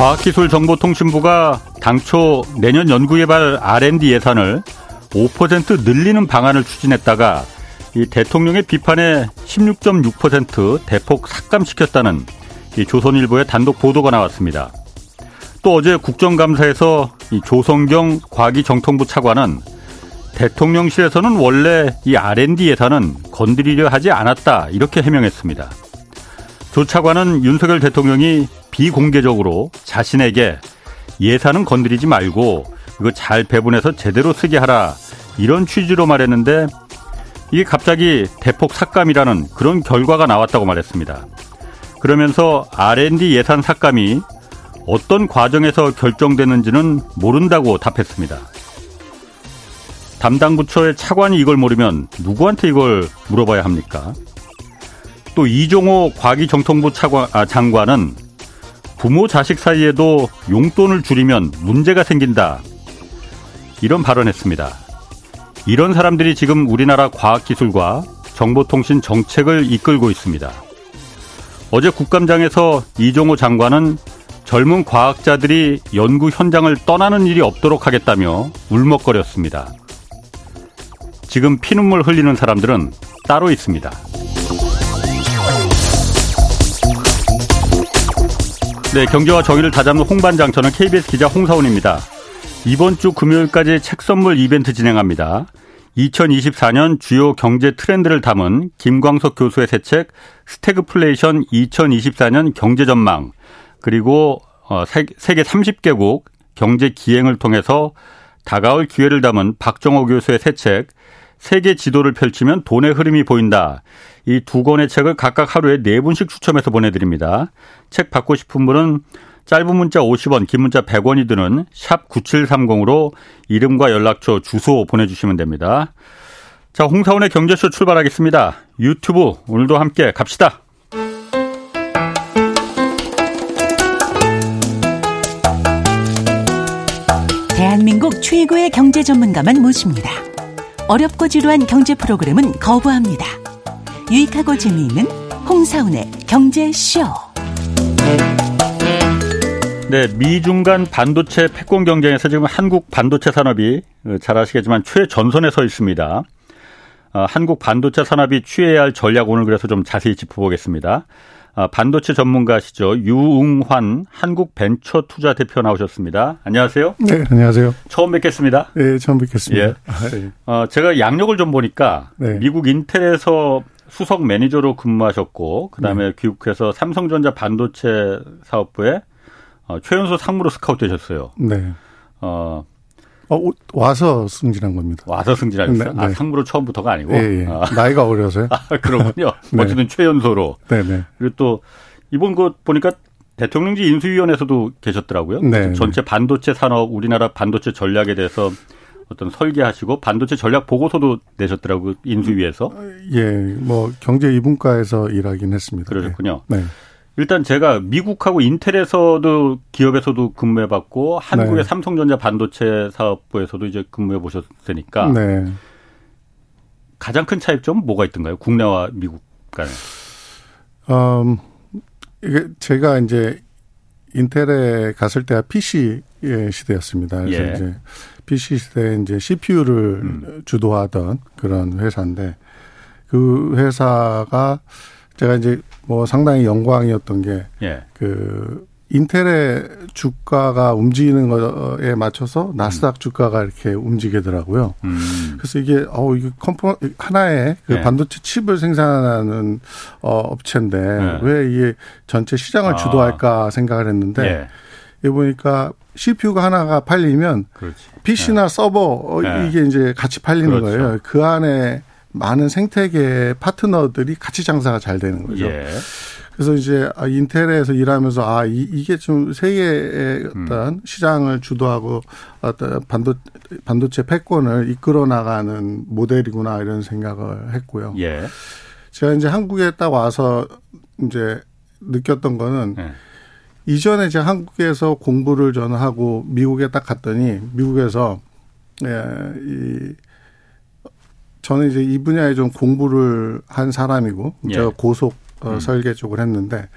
과학기술정보통신부가 당초 내년 연구개발 R&D 예산을 5% 늘리는 방안을 추진했다가 이 대통령의 비판에 16.6% 대폭 삭감시켰다는 이 조선일보의 단독 보도가 나왔습니다. 또 어제 국정감사에서 이 조성경 과기정통부 차관은 대통령실에서는 원래 이 R&D 예산은 건드리려 하지 않았다 이렇게 해명했습니다. 조 차관은 윤석열 대통령이 비공개적으로 자신에게 예산은 건드리지 말고 이거 잘 배분해서 제대로 쓰게 하라 이런 취지로 말했는데 이게 갑자기 대폭 삭감이라는 그런 결과가 나왔다고 말했습니다. 그러면서 R&D 예산 삭감이 어떤 과정에서 결정되는지는 모른다고 답했습니다. 담당 부처의 차관이 이걸 모르면 누구한테 이걸 물어봐야 합니까? 또 이종호 과기정통부 차관, 아, 장관은 부모 자식 사이에도 용돈을 줄이면 문제가 생긴다. 이런 발언했습니다. 이런 사람들이 지금 우리나라 과학기술과 정보통신 정책을 이끌고 있습니다. 어제 국감장에서 이종호 장관은 젊은 과학자들이 연구 현장을 떠나는 일이 없도록 하겠다며 울먹거렸습니다. 지금 피눈물 흘리는 사람들은 따로 있습니다. 네, 경제와 정의를 다잡는 홍반장 저는 KBS 기자 홍사훈입니다. 이번 주 금요일까지 책 선물 이벤트 진행합니다. 2024년 주요 경제 트렌드를 담은 김광석 교수의 새 책 스태그플레이션 2024년 경제 전망 그리고 어, 세계 30개국 경제 기행을 통해서 다가올 기회를 담은 박정호 교수의 새 책 세계 지도를 펼치면 돈의 흐름이 보인다. 이 두 권의 책을 각각 하루에 네 분씩 추첨해서 보내드립니다. 책 받고 싶은 분은 짧은 문자 50원, 긴 문자 100원이 드는 샵 9730으로 이름과 연락처, 주소 보내주시면 됩니다. 자, 홍사원의 경제쇼 출발하겠습니다. 유튜브 오늘도 함께 갑시다. 대한민국 최고의 경제 전문가만 모십니다. 어렵고 지루한 경제 프로그램은 거부합니다. 유익하고 재미있는 홍사운의 경제쇼. 네, 미중 간 반도체 패권 경쟁에서 지금 한국 반도체 산업이 어, 잘 아시겠지만 최전선에 서 있습니다. 어, 한국 반도체 산업이 취해야 할 전략 오늘 그래서 좀 자세히 짚어보겠습니다. 어, 반도체 전문가시죠. 유웅환 한국벤처 투자 대표 나오셨습니다. 안녕하세요. 네, 안녕하세요. 처음 뵙겠습니다. 네, 처음 뵙겠습니다. 예. 아, 네. 어, 제가 양력을 좀 보니까 네. 미국 인텔에서 수석 매니저로 근무하셨고 그다음에 네. 귀국해서 삼성전자 반도체 사업부에 어, 최연소 상무로 스카우트 되셨어요. 네. 어, 어, 와서 승진한 겁니다. 와서 승진하셨어요? 네, 아, 네. 상무로 처음부터가 아니고? 예, 예. 아. 나이가 어려서요. 아, 그렇군요. 네. 어쨌든 최연소로. 네네. 네. 그리고 또, 이번 거 보니까 대통령직 인수위원회에서도 계셨더라고요. 네, 네. 전체 반도체 산업, 우리나라 반도체 전략에 대해서 어떤 설계하시고 반도체 전략 보고서도 내셨더라고요. 인수위에서. 예, 뭐 경제 2분과에서 일하긴 했습니다. 그러셨군요. 네. 일단 제가 미국하고 인텔에서도 기업에서도 근무해 봤고 한국의 네. 삼성전자 반도체 사업부에서도 이제 근무해 보셨으니까 네. 가장 큰 차이점 뭐가 있던가요? 국내와 미국 간에? 음, 이게 제가 이제 인텔에 갔을 때가 PC의 시대였습니다. 그래서 예. 이제 PC 시대에 이제 CPU를 음. 주도하던 그런 회사인데 그 회사가 제가 이제 뭐 상당히 영광이었던 게그 예. 그 인텔의 주가가 움직이는 거에 맞춰서 나스닥 음. 주가가 이렇게 움직이더라고요. 음. 그래서 이게 어 이게 컴포 하나의 그 네. 반도체 칩을 생산하는 어 업체인데 네. 왜 이게 전체 시장을 아. 주도할까 생각을 했는데 네. 이 보니까 CPU가 하나가 팔리면 그렇지. PC나 네. 서버 네. 이게 이제 같이 팔리는 그렇죠. 거예요. 그 안에 많은 생태계 파트너들이 같이 장사가 잘 되는 거죠. 예. 그래서 이제 아, 인텔에서 일하면서 아 이, 게좀 세계의 어떤 음. 시장을 주도하고 어떤 반도 반도체 패권을 이끌어 나가는 모델이구나 이런 생각을 했고요. 예. 제가 이제 한국에 딱 와서 이제 느꼈던 거는 예. 이전에 제가 한국에서 공부를 저는 하고 미국에 딱 갔더니 미국에서 예, 이 저는 이제 이 분야에 좀 공부를 한 사람이고 예. 제가 고속 어, 음. 설계 쪽을 했는데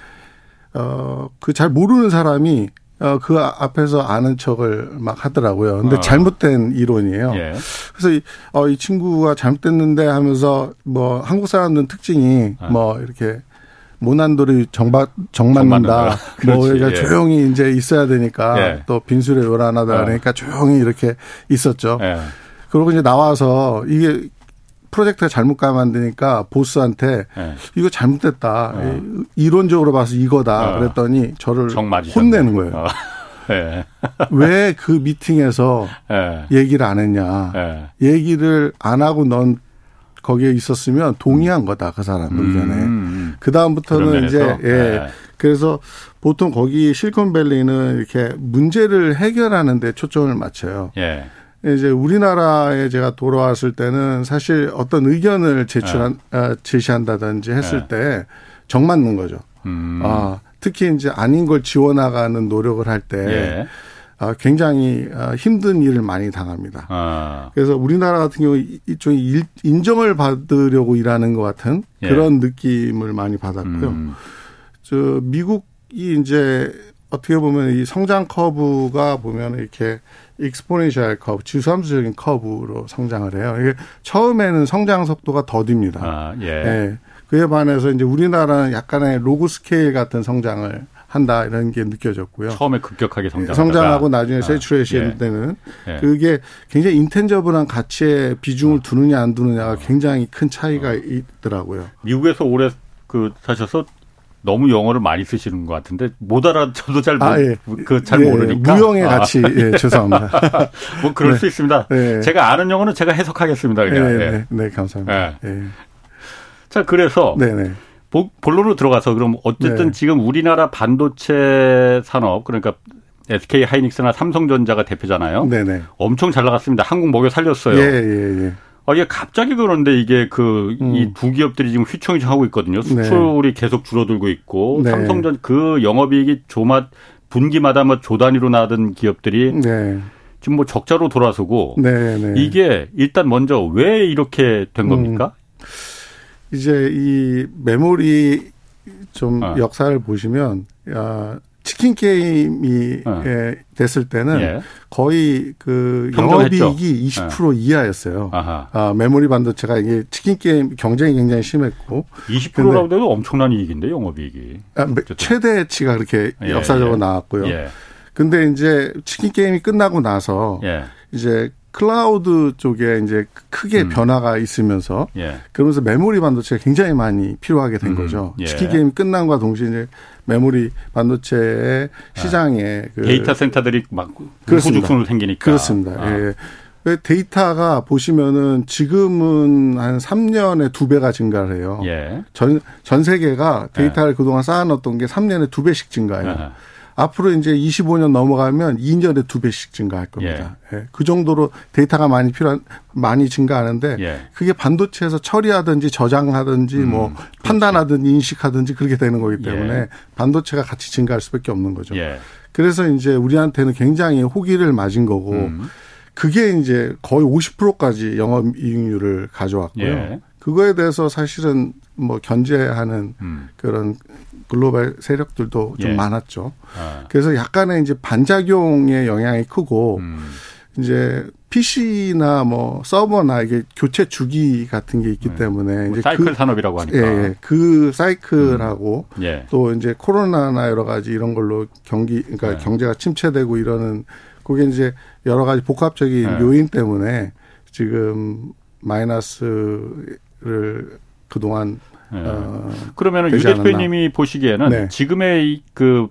어그 잘 모르는 사람이 어, 그 앞에서 아는 척을 막 하더라고요. 근데 어. 잘못된 이론이에요. 예. 그래서 이, 어, 이 친구가 잘못됐는데 하면서 뭐 한국 사람들은 특징이 어. 뭐 이렇게 모난돌이 정박 정맞는다. 뭐 그러니까 예. 조용히 이제 있어야 되니까 예. 또 빈술에 요란하다 어. 그러니까 조용히 이렇게 있었죠. 예. 그리고 이제 나와서 이게 프로젝트가 잘못 가면 안 되니까 보스한테 네. 이거 잘못됐다. 어. 이론적으로 봐서 이거다. 어. 그랬더니 저를 혼내는 거예요. 어. 네. 왜그 미팅에서 네. 얘기를 안 했냐. 네. 얘기를 안 하고 넌 거기에 있었으면 동의한 거다. 그 사람 음. 의견에. 음. 그 다음부터는 이제, 예. 네. 그래서 보통 거기 실리콘밸리는 이렇게 문제를 해결하는 데 초점을 맞춰요. 예. 이제 우리나라에 제가 돌아왔을 때는 사실 어떤 의견을 제출한 네. 아, 제시한다든지 했을 네. 때 정 맞는 거죠. 음. 아, 특히 이제 아닌 걸 지워나가는 노력을 할때 예. 아, 굉장히 아, 힘든 일을 많이 당합니다. 아. 그래서 우리나라 같은 경우 이쪽이 인정을 받으려고 일하는 것 같은 예. 그런 느낌을 많이 받았고요. 음. 저 미국이 이제 어떻게 보면 이 성장 커브가 보면 이렇게 exponential curve, 지수함수적인 커브로 성장을 해요. 이게 처음에는 성장 속도가 더딥니다. 아, 예. 예. 그에 반해서 이제 우리나라는 약간의 log scale 같은 성장을 한다 이런 게 느껴졌고요. 처음에 급격하게 성장 성장하고 나중에 아, saturation 예. 때는 예. 그게 굉장히 intangible한 가치에 비중을 두느냐 안 두느냐가 굉장히 큰 차이가 어. 있더라고요. 미국에서 오래 그 사셔서 너무 영어를 많이 쓰시는 것 같은데 못 알아 저도 잘 아, 예. 그 잘 예, 모르니까 무형의 아. 가치 예, 죄송합니다. 뭐 그럴 네. 수 있습니다. 네. 제가 아는 영어는 제가 해석하겠습니다. 그냥. 네, 네, 네, 네 감사합니다. 네. 자 그래서 네네. 본론으로 들어가서 그럼 어쨌든 네. 지금 우리나라 반도체 산업 그러니까 SK 하이닉스나 삼성전자가 대표잖아요. 네네. 엄청 잘 나갔습니다. 한국 먹여 살렸어요. 예, 예, 예. 아, 이게 갑자기 그런데 이게 그, 음. 이두 기업들이 지금 휘청휘청 하고 있거든요. 네. 수출이 네. 계속 줄어들고 있고, 네. 삼성전 그 영업이익이 조마, 분기마다 뭐 조 단위로 나던 기업들이 네. 지금 뭐 적자로 돌아서고, 네, 네. 이게 일단 먼저 왜 이렇게 된 겁니까? 음. 이제 이 메모리 좀 어. 역사를 보시면, 야, 치킨 게임이 어. 예, 됐을 때는 예. 거의 그 영업이익이 20% 예. 이하였어요. 아하. 아, 메모리 반도체가 이게 치킨 게임 경쟁이 굉장히 심했고 20%라고 해도 엄청난 이익인데 영업이익이 아, 최대치가 그렇게 예, 역사적으로 예. 나왔고요. 예. 근데 이제 치킨 게임이 끝나고 나서 이제 클라우드 쪽에 이제 크게 음. 변화가 있으면서 예. 그러면서 메모리 반도체가 굉장히 많이 필요하게 된 음. 거죠. 예. 치킨 게임이 끝난과 동시에 이제 메모리 반도체의 아. 시장에 그 데이터 센터들이 막 우후죽순으로 생기니까 그렇습니다. 아. 예. 데이터가 보시면은 지금은 한 3년에 두 배가 증가를 해요. 예. 전, 전 세계가 데이터를 예. 그동안 쌓아놓았던 게 3년에 두 배씩 증가해요. 아하. 앞으로 이제 25년 넘어가면 2년에 두 배씩 증가할 겁니다. 예. 예. 그 정도로 데이터가 많이 필요한 많이 증가하는데 예. 그게 반도체에서 처리하든지 저장하든지 음, 뭐 그렇지. 판단하든지 인식하든지 그렇게 되는 거기 때문에 예. 반도체가 같이 증가할 수밖에 없는 거죠. 예. 그래서 이제 우리한테는 굉장히 호기를 맞은 거고 음. 그게 이제 거의 50%까지 영업 이익률을 가져왔고요. 예. 그거에 대해서 사실은 뭐 견제하는 음. 그런 글로벌 세력들도 좀 예. 많았죠. 아. 그래서 약간의 이제 반작용의 영향이 크고 음. 이제 PC나 뭐 서버나 이게 교체 주기 같은 게 있기 네. 때문에 뭐 이제 사이클 그, 산업이라고 하니까 예, 예. 그 사이클하고 음. 예. 또 이제 코로나나 여러 가지 이런 걸로 경기 그러니까 네. 경제가 침체되고 이러는 그게 이제 여러 가지 복합적인 네. 요인 때문에 지금 마이너스를 그동안 네. 어, 그러면은 유 대표님이 보시기에는 네. 지금의 그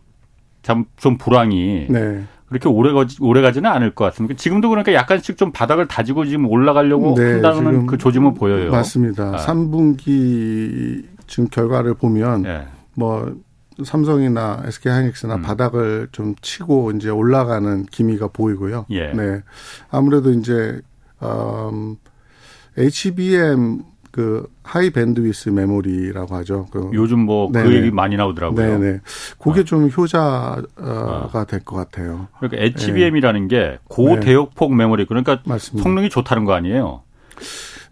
참 좀 불황이 네. 그렇게 오래 가지 오래 가지는 않을 것 같습니다. 지금도 그러니까 약간씩 좀 바닥을 다지고 지금 올라가려고 네, 한다는 그 조짐은 보여요. 맞습니다. 아. 3분기 지금 결과를 보면 네. 뭐 삼성이나 SK 하이닉스나 음. 바닥을 좀 치고 이제 올라가는 기미가 보이고요. 예. 네. 아무래도 이제 음 HBM 그 high bandwidth memory라고 하죠. 그 요즘 뭐그 얘기 많이 나오더라고요. 네네. 그게 어. 좀 효자가 어. 될것 같아요. 그러니까 HBM이라는 네. 게 고대역폭 네. 메모리 그러니까 맞습니다. 성능이 좋다는 거 아니에요?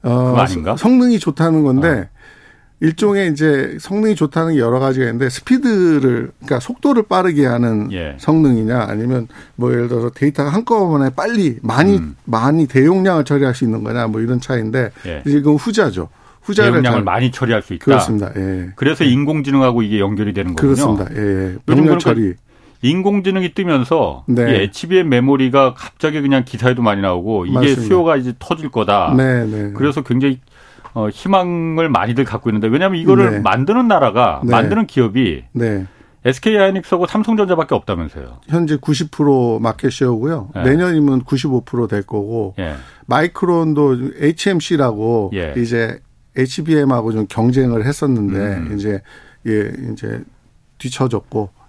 어, 아닌가? 성능이 좋다는 건데 어. 일종의 이제 성능이 좋다는 게 여러 가지가 있는데 스피드를 그러니까 속도를 빠르게 하는 예. 성능이냐 아니면 뭐 예를 들어서 데이터가 한꺼번에 빨리 많이 음. 많이 대용량을 처리할 수 있는 거냐 뭐 이런 차이인데 예. 지금 후자죠. 후자를 대용량을 많이 처리할 수 있다. 그렇습니다. 예. 그래서 인공지능하고 이게 연결이 되는 거군요. 그렇습니다. 예. 병력 처리. 인공지능이 뜨면서 네. 이 HBM 메모리가 갑자기 그냥 기사에도 많이 나오고 이게 맞습니다. 수요가 이제 터질 거다. 네, 네. 그래서 굉장히 어, 희망을 많이들 갖고 있는데 왜냐하면 이거를 네. 만드는 나라가 네. 만드는 기업이 네. SK 하이닉스하고 삼성전자밖에 없다면서요. 현재 90% 마켓시어고요. 네. 내년이면 95%될 거고 예. 마이크론도 HMC라고 예. 이제 HBM하고 좀 경쟁을 했었는데 음. 이제 예 이제 뒤쳐졌고 어,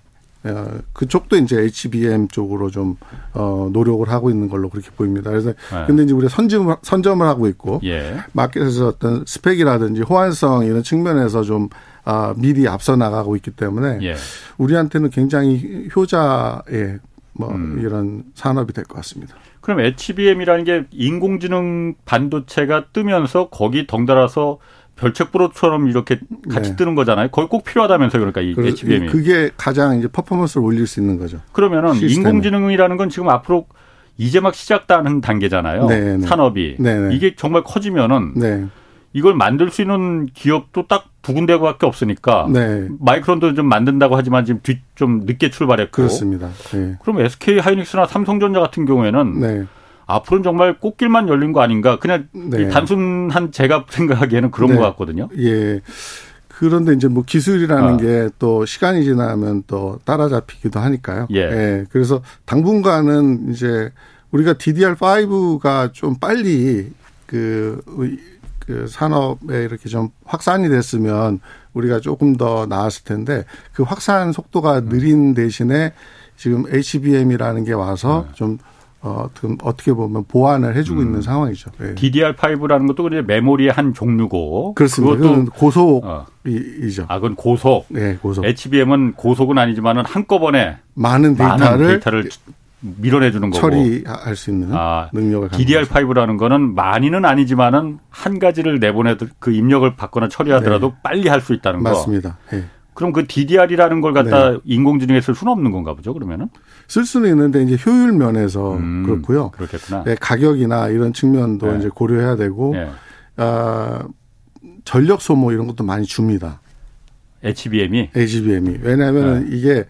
그쪽도 이제 HBM 쪽으로 좀, 어, 노력을 하고 있는 걸로 그렇게 보입니다. 그래서, 네. 근데 이제 우리가 선점, 선점을 하고 있고, 예. 마켓에서 어떤 스펙이라든지 호환성 이런 측면에서 좀, 아, 미리 앞서 나가고 있기 때문에, 예. 우리한테는 굉장히 효자의 뭐, 음. 이런 산업이 될 것 같습니다. 그럼 HBM이라는 게 인공지능 반도체가 뜨면서 거기 덩달아서 별책부로처럼 이렇게 같이 네. 뜨는 거잖아요. 거의 꼭 필요하다면서요. 그러니까 이 HBM이. 그게 가장 이제 퍼포먼스를 올릴 수 있는 거죠. 그러면은 시스템에. 인공지능이라는 건 지금 앞으로 이제 막 시작하는 단계잖아요. 네네. 네. 산업이. 네네. 네. 이게 정말 커지면은 네. 이걸 만들 수 있는 기업도 딱 두 군데밖에 없으니까 네. 마이크론도 좀 만든다고 하지만 지금 뒤 좀 늦게 출발했고 그렇습니다. 네. 그럼 SK 하이닉스나 삼성전자 같은 경우에는 네. 앞으로는 정말 꽃길만 열린 거 아닌가. 그냥 네. 단순한 제가 생각하기에는 그런 네. 것 같거든요. 예. 그런데 이제 뭐 기술이라는 어. 게또 시간이 지나면 또 따라잡히기도 하니까요. 예. 예. 그래서 당분간은 이제 우리가 DDR5가 좀 빨리 그, 그 산업에 이렇게 좀 확산이 됐으면 우리가 조금 더 나았을 텐데 그 확산 속도가 느린 대신에 지금 HBM이라는 게 와서 네. 좀 어, 어떻게 보면 보완을 해주고 음. 있는 상황이죠. 네. DDR5라는 것도 그냥 메모리의 한 종류고. 그렇습니다. 그것도 고속이죠. 어. 아, 그건 고속. 네, 고속. HBM은 고속은 아니지만은 한꺼번에 많은 데이터를, 많은 데이터를 밀어내주는 거고 처리할 수 있는 아, 능력을 DDR5라는 거는 많이는 아니지만은 한 가지를 내보내도 그 입력을 받거나 처리하더라도 네. 빨리 할 수 있다는 거. 맞습니다. 네. 그럼 그 DDR이라는 걸 갖다 네. 인공지능에 쓸 수는 없는 건가 보죠, 그러면은? 쓸 수는 있는데 이제 효율 면에서 음, 그렇고요. 그렇겠구나. 네, 가격이나 이런 측면도 네. 이제 고려해야 되고, 네. 아, 전력 소모 이런 것도 많이 줍니다. HBM이? HBM이. 왜냐하면 네. 이게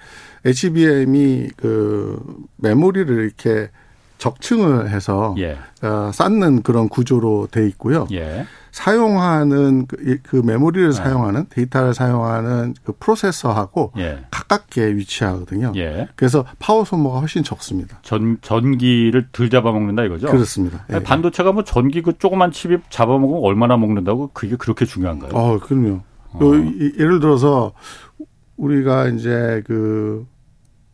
HBM이 그 메모리를 이렇게 적층을 해서 예. 어, 쌓는 그런 구조로 돼 있고요. 예. 사용하는 그, 그 메모리를 네. 사용하는 데이터를 사용하는 그 프로세서하고 예. 가깝게 위치하거든요. 예. 그래서 파워 소모가 훨씬 적습니다. 전 전기를 덜 잡아먹는다 이거죠? 그렇습니다. 예. 반도체가 뭐 전기 그 조그만 칩이 잡아먹으면 얼마나 먹는다고 그게 그렇게 중요한가요? 어, 그럼요. 어. 예를 들어서 우리가 이제 그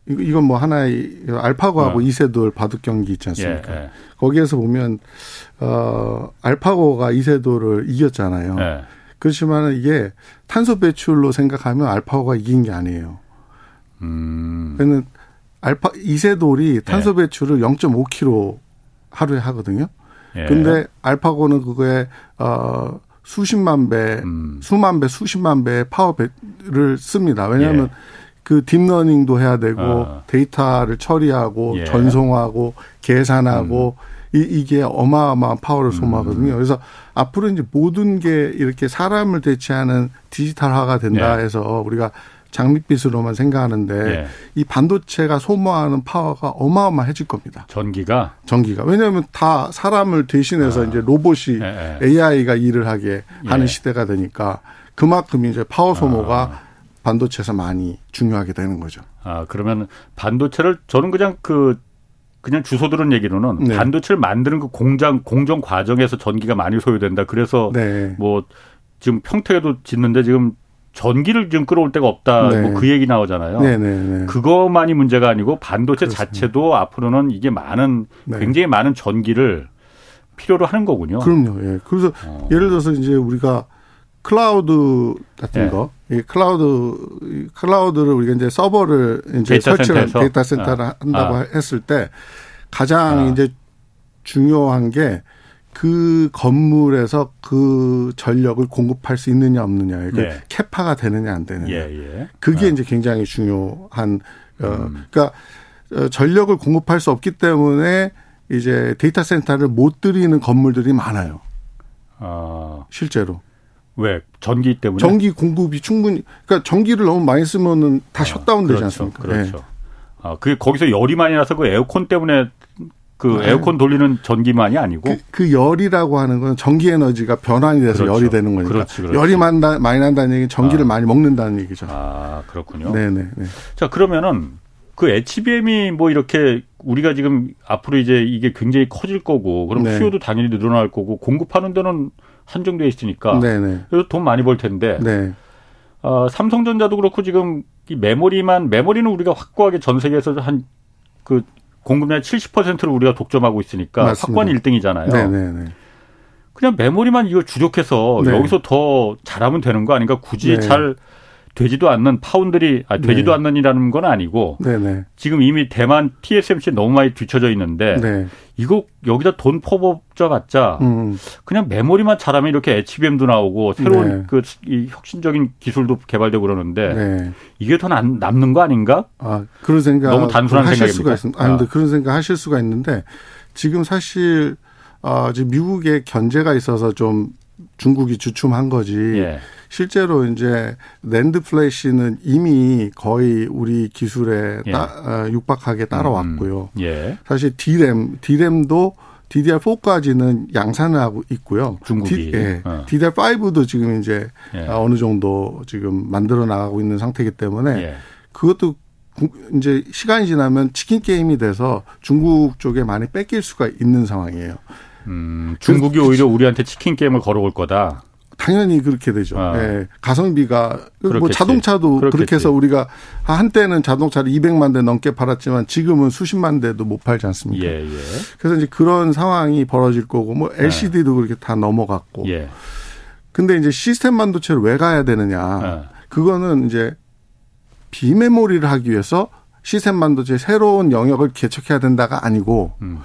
이건 뭐 하나의 알파고하고 어. 이세돌 바둑 경기 있지 않습니까? 예, 예. 거기에서 보면 어 알파고가 이세돌을 이겼잖아요. 예. 그렇지만 이게 탄소 배출로 생각하면 알파고가 이긴 게 아니에요. 음. 그는 알파 이세돌이 탄소 예. 배출을 0.5kg 하루에 하거든요. 예. 근데 알파고는 그거에 어 수십만 배, 음. 수만 배, 수십만 배의 파워를 씁니다. 왜냐하면 예. 그 딥러닝도 해야 되고 어. 데이터를 처리하고 예. 전송하고 계산하고 음. 이, 이게 어마어마한 파워를 소모하거든요. 음. 그래서 앞으로 이제 모든 게 이렇게 사람을 대체하는 디지털화가 된다 예. 해서 우리가 장밋빛으로만 생각하는데 예. 이 반도체가 소모하는 파워가 어마어마해질 겁니다. 전기가 전기가 왜냐하면 다 사람을 대신해서 아. 이제 로봇이 예. AI가 예. 일을 하게 하는 예. 시대가 되니까 그만큼 이제 파워 소모가 아. 반도체에서 많이 중요하게 되는 거죠. 아, 그러면 반도체를 저는 그냥 그 그냥 주소 들은 얘기로는 네. 반도체를 만드는 그 공장 공정 과정에서 전기가 많이 소요된다. 그래서 네. 뭐 지금 평택에도 짓는데 지금 전기를 지금 끌어올 데가 없다. 네. 뭐그 얘기 나오잖아요. 네, 네, 네, 그것만이 문제가 아니고 반도체 그렇습니다. 자체도 앞으로는 이게 많은 네. 굉장히 많은 전기를 필요로 하는 거군요. 그럼요. 예. 그래서 어. 예를 들어서 이제 우리가 클라우드 같은 네. 거, 이 클라우드 클라우드를 우리가 이제 서버를 이제 데이터 설치를 센터에서? 데이터 센터를 아. 한다고 아. 했을 때 가장 아. 이제 중요한 게 그 건물에서 그 전력을 공급할 수 있느냐 없느냐, 그 예. capa가 되느냐 안 되느냐. 예, 예. 그게 아. 이제 굉장히 중요한 어 음. 그러니까 어, 전력을 공급할 수 없기 때문에 이제 데이터 센터를 못 들이는 건물들이 많아요. 아, 실제로. 왜? 전기 때문에? 전기 공급이 충분히 그러니까 전기를 너무 많이 쓰면은 다 셧다운 되지 그렇죠, 않습니까? 그렇죠. 예. 아, 그게 거기서 열이 많이 나서 그 에어컨 때문에 그 네. 에어컨 돌리는 전기만이 아니고 그, 그 열이라고 하는 건 전기 에너지가 변환이 돼서 그렇죠. 열이 되는 거니까. 그렇지, 그렇지. 열이 많이, 나, 많이 난다는 얘기는 전기를 아. 많이 먹는다는 얘기죠. 아, 그렇군요. 네네. 네. 자, 그러면은 그 HBM이 뭐 이렇게 우리가 지금 앞으로 이제 이게 굉장히 커질 거고 그럼 네. 수요도 당연히 늘어날 거고 공급하는 데는 한정돼 있으니까 네네. 그래서 돈 많이 벌 텐데 네. 어, 삼성전자도 그렇고 지금 이 메모리만 메모리는 우리가 확고하게 전 세계에서 한 그 공급량 70%를 우리가 독점하고 있으니까 맞습니다. 확고한 1등이잖아요. 네네네. 그냥 메모리만 이거 주력해서 네. 여기서 더 잘하면 되는 거 아닌가? 굳이 네. 잘 되지도 않는 파운드리, 아, 되지도 네. 않는이라는 건 아니고 네네. 지금 이미 대만 TSMC 너무 많이 뒤쳐져 있는데 네. 이거 여기다 돈 퍼붓자 봤자 음. 그냥 메모리만 잘하면 이렇게 HBM도 나오고 새로운 네. 그이 혁신적인 기술도 개발되고 그러는데 네. 이게 더 남, 남는 거 아닌가? 아, 그런 생각. 너무 단순한 하실 생각입니까? 수가 있습니다. 아니, 근데 아. 그런 생각 하실 수가 있는데 지금 사실, 아, 지금 미국의 견제가 있어서 좀 중국이 주춤한 거지. 예. 실제로 이제 랜드 플래시는 이미 거의 우리 기술에 예. 따, 어, 육박하게 따라왔고요. 예. 사실 D램, D램도 DDR4까지는 양산을 하고 있고요. 중국이. D, 예. 어. DDR5도 지금 이제 예. 아, 어느 정도 지금 만들어 나가고 있는 상태이기 때문에 예. 그것도 구- 이제 시간이 지나면 치킨 게임이 돼서 중국 쪽에 많이 뺏길 수가 있는 상황이에요. 음, 중국이 오히려 우리한테 치킨 게임을 걸어올 거다. 당연히 그렇게 되죠. 아. 예. 가성비가 뭐 그렇겠지. 자동차도 그렇게 그렇겠지. 해서 우리가 한때는 자동차를 200만 대 넘게 팔았지만 지금은 수십만 대도 못 팔지 않습니까? 예, 예. 그래서 이제 그런 상황이 벌어질 거고 뭐 LCD도 그렇게 다 넘어갔고. 예. 근데 이제 시스템 반도체를 왜 가야 되느냐? 아. 그거는 이제 비메모리를 하기 위해서 시스템 반도체 새로운 영역을 개척해야 된다가 아니고 음.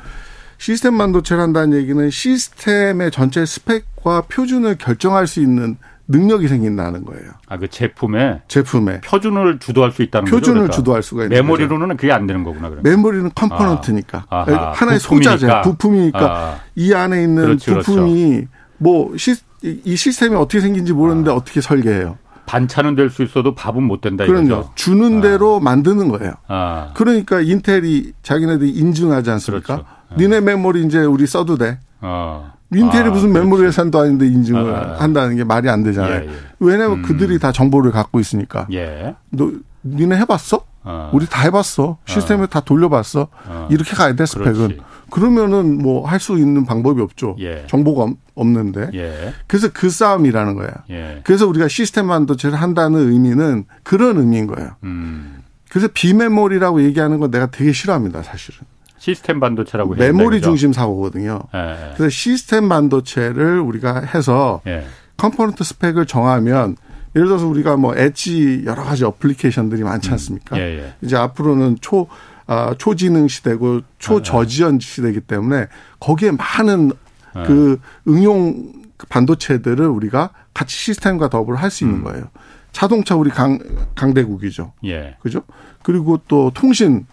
시스템 반도체를 한다는 얘기는 시스템의 전체 스펙과 표준을 결정할 수 있는 능력이 생긴다는 거예요. 아, 그 제품에 제품에 표준을 주도할 수 있다는 거죠. 표준을 그러니까. 주도할 수가 있는 메모리로는 그게 안 되는 거구나. 그러면. 메모리는 컴포넌트니까 아. 아하, 하나의 부품이니까. 소자재, 부품이니까 아. 이 안에 있는 그렇지, 그렇죠. 부품이 뭐 시, 이 시스템이 어떻게 생긴지 모르는데 아. 어떻게 설계해요? 반찬은 될 수 있어도 밥은 못 된다 그럼요. 이거죠. 주는 대로 만드는 거예요. 아. 그러니까 인텔이 자기네들이 인증하지 않습니까? 그렇죠. 니네 메모리 이제 우리 써도 돼. 어. 인텔이 아, 무슨. 메모리 회사도 아닌데 인증을 아, 아. 한다는 게 말이 안 되잖아요. 예, 예. 왜냐하면 음. 그들이 다 정보를 갖고 있으니까. 예. 너 니네 해봤어? 어. 우리 다 해봤어. 시스템에 다 돌려봤어. 어. 이렇게 가야 돼 스펙은. 그렇지. 그러면은 뭐 할 수 있는 방법이 없죠. 예. 정보가 없- 없는데. 예. 그래서 그 싸움이라는 거야. 예. 그래서 우리가 시스템 반도체를 한다는 의미는 그런 의미인 거예요. 음. 그래서 비메모리라고 얘기하는 건 내가 되게 싫어합니다, 사실은. 시스템 반도체라고 메모리 된다, 중심 사고거든요. 그죠? 예. 그래서 시스템 반도체를 우리가 해서 예. component 스펙을 정하면 예를 들어서 우리가 뭐 엣지 여러 가지 어플리케이션들이 많지 않습니까? 예, 예. 이제 앞으로는 초 아, 초지능 시대고 초저지연 시대이기 때문에 거기에 많은 아. 그 응용 반도체들을 우리가 같이 시스템과 더불어 할 수 있는 음. 거예요. 자동차 우리 강 강대국이죠. 예. 그죠? 그리고 또 통신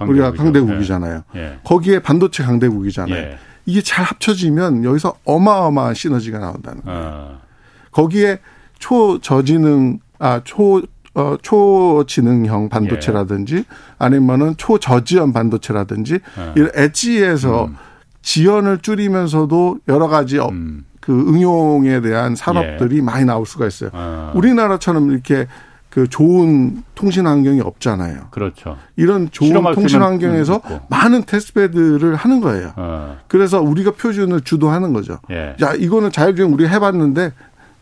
우리가 강대국이죠. 강대국이잖아요. 예. 거기에 반도체 강대국이잖아요. 예. 이게 잘 합쳐지면 여기서 어마어마한 시너지가 나온다는 거예요. 어. 거기에 초저지능 아 초 어, 초지능형 반도체라든지 아니면은 초저지연 반도체라든지 예. 이런 엣지에서 지연을 줄이면서도 여러 가지 어, 음. 그 응용에 대한 산업들이 많이 나올 수가 있어요. 어. 우리나라처럼 이렇게 그 좋은 통신 환경이 없잖아요. 그렇죠. 이런 좋은 통신 환경에서. 많은 테스트베드를 하는 거예요. 어. 그래서 우리가 표준을 주도하는 거죠. 예. 야, 이거는 자율주행 우리가 해봤는데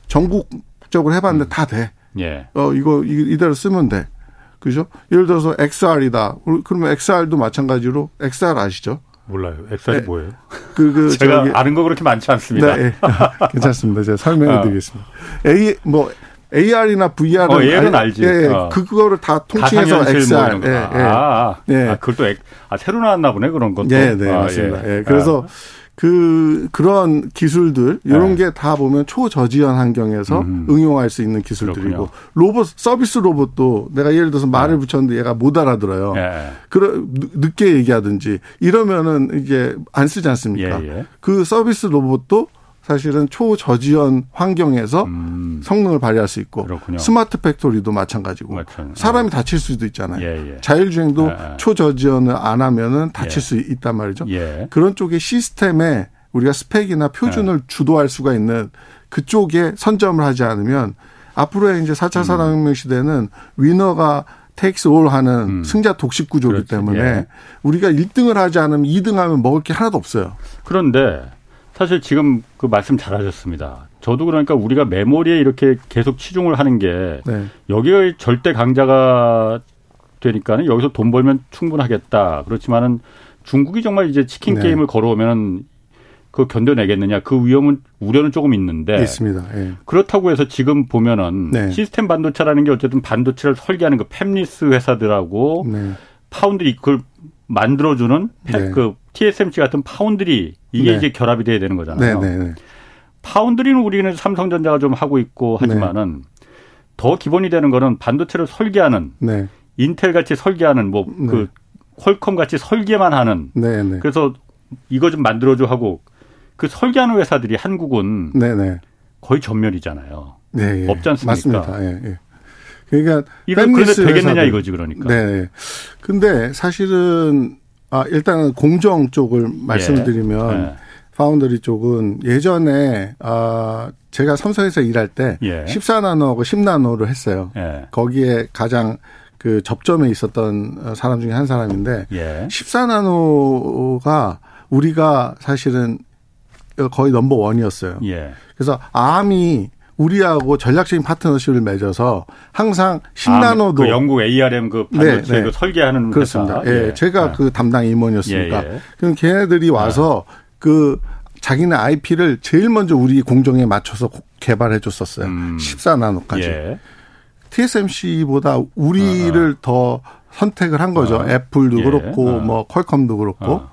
전국적으로 해봤는데 다 돼. 예. 어, 이거 이- 이대로 쓰면 돼. 그죠? 예를 들어서 XR이다. 그러면 XR도 마찬가지로 XR 아시죠? 몰라요. 엑셀이 네. 뭐예요? 그, 그, 제가 저기- 아는 거 그렇게 많지 않습니다. 네, 예. 괜찮습니다. 제가 설명해 아. 드리겠습니다. A, 뭐, AR이나 VR은 어, AR은 알지. 예, 어. 그거를 다 통칭해서 XR. 뭐 예, 예. 아, 아, 예. 아, 그걸 또 아, 새로 나왔나 보네 그런 것도. 네, 네, 아, 맞습니다. 예. 예. 그래서 아. 그 그런 기술들 이런 네. 게다 보면 초저지연 환경에서 음. 응용할 수 있는 기술들이고 그렇군요. 로봇 서비스 로봇도 내가 예를 들어서 말을 네. 붙였는데 얘가 못 알아들어요. 네. 그러 늦게 얘기하든지 이러면은 이게 안 쓰지 않습니까? 예, 예. 그 서비스 로봇도 사실은 초저지연 환경에서 음. 성능을 발휘할 수 있고 그렇군요. 스마트 팩토리도 마찬가지고 맞죠. 사람이 다칠 수도 있잖아요. 예, 예. 자율주행도 예, 예. 초저지연을 안 하면은 다칠 예. 수 있단 말이죠. 예. 그런 쪽의 시스템에 우리가 스펙이나 표준을 주도할 수가 있는 그쪽에 선점을 하지 않으면 앞으로의 이제 4차 음. 산업혁명 시대는 winner가 takes all 하는 음. 승자 독식 구조이기 그렇지. 때문에 우리가 1등을 하지 않으면 2등 하면 먹을 게 하나도 없어요. 그런데 사실 지금 그 말씀 잘하셨습니다. 저도 그러니까 우리가 메모리에 이렇게 계속 치중을 하는 게 네. 여기가 절대 강자가 되니까는 여기서 돈 벌면 충분하겠다. 그렇지만은 중국이 정말 이제 치킨 네. 게임을 걸어오면은 그 견뎌내겠느냐 그 위험은 우려는 조금 있는데 있습니다. 예. 그렇다고 해서 지금 보면은 네. 시스템 반도체라는 게 어쨌든 반도체를 설계하는 그 팹리스 회사들하고 네. 파운드리 그걸 만들어주는 네. 그 TSMC 같은 파운드리 이게 네. 이제 결합이 돼야 되는 거잖아요. 네, 네, 네. 파운드리는 우리는 삼성전자가 좀 하고 있고 하지만은 더 기본이 되는 거는 반도체를 설계하는 인텔 같이 설계하는 뭐그 퀄컴 같이 설계만 하는 그래서 이거 좀 만들어줘 하고 그 설계하는 회사들이 한국은 거의 전멸이잖아요. 네, 예. 없지 않습니까? 맞습니다. 예, 예. 그러니까 이거 그런데 되겠느냐 이거지 그러니까. 네. 근데 사실은 아 일단은 공정 쪽을 말씀을 드리면 예. 네. 파운더리 쪽은 예전에 아 제가 삼성에서 일할 때 예. 14나노하고 10나노를 했어요. 예. 거기에 가장 그 접점에 있었던 사람 중에 한 사람인데 예. 14나노가 우리가 사실은 거의 넘버 원이었어요. 예. 그래서 암이 우리하고 전략적인 파트너십을 맺어서 항상 10나노도 아, 그 영국 ARM 그 반도체 네, 네. 그 설계하는 그렇습니다. 예, 예. 제가 네. 그 담당 임원이었으니까. 예, 예. 그럼 걔네들이 와서 네. 그 자기네 IP를 제일 먼저 우리 공정에 맞춰서 개발해 줬었어요. 음. 14나노까지. 예. TSMC보다 우리를 어, 어. 더 선택을 한 거죠. 어. 애플도 예. 그렇고 어. 뭐 퀄컴도 그렇고. 어.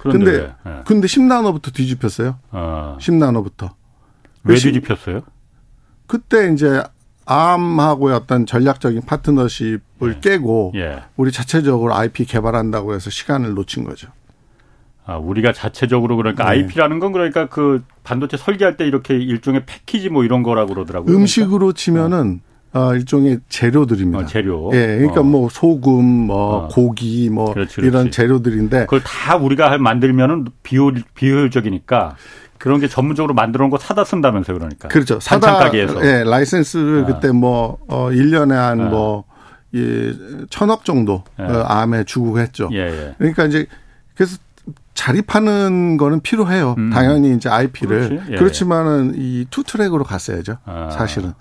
그런데 근데, 근데 10나노부터 뒤집혔어요. 10나노부터. 왜 뒤집혔어요? 그때 이제 암하고의 어떤 전략적인 파트너십을 예. 깨고 예. 우리 자체적으로 IP 개발한다고 해서 시간을 놓친 거죠. 아, 우리가 자체적으로 그러니까 네. IP라는 건 그러니까 그 반도체 설계할 때 이렇게 일종의 패키지 뭐 이런 거라고 그러더라고요. 그러니까. 음식으로 그러니까? 치면은 어. 일종의 재료들입니다. 어, 재료. 예, 그러니까 어. 뭐 소금, 뭐 어. 고기, 뭐 그렇지, 그렇지. 이런 재료들인데 그걸 다 우리가 만들면은 비효 비효율적이니까 그런 게 전문적으로 만들어 놓은 거 사다 쓴다면서요, 그러니까. 그렇죠. 사다 가게에서. 예, 라이센스를 아. 그때 뭐, 어, 1년에 한 아. 뭐, 예, 천억 정도 예. 어, 암에 주고 했죠. 예, 예. 그러니까 이제 그래서 자립하는 거는 필요해요. 음. 당연히 이제 IP를. 예. 그렇지 만은 이 투 트랙으로 갔어야죠. 아. 사실은.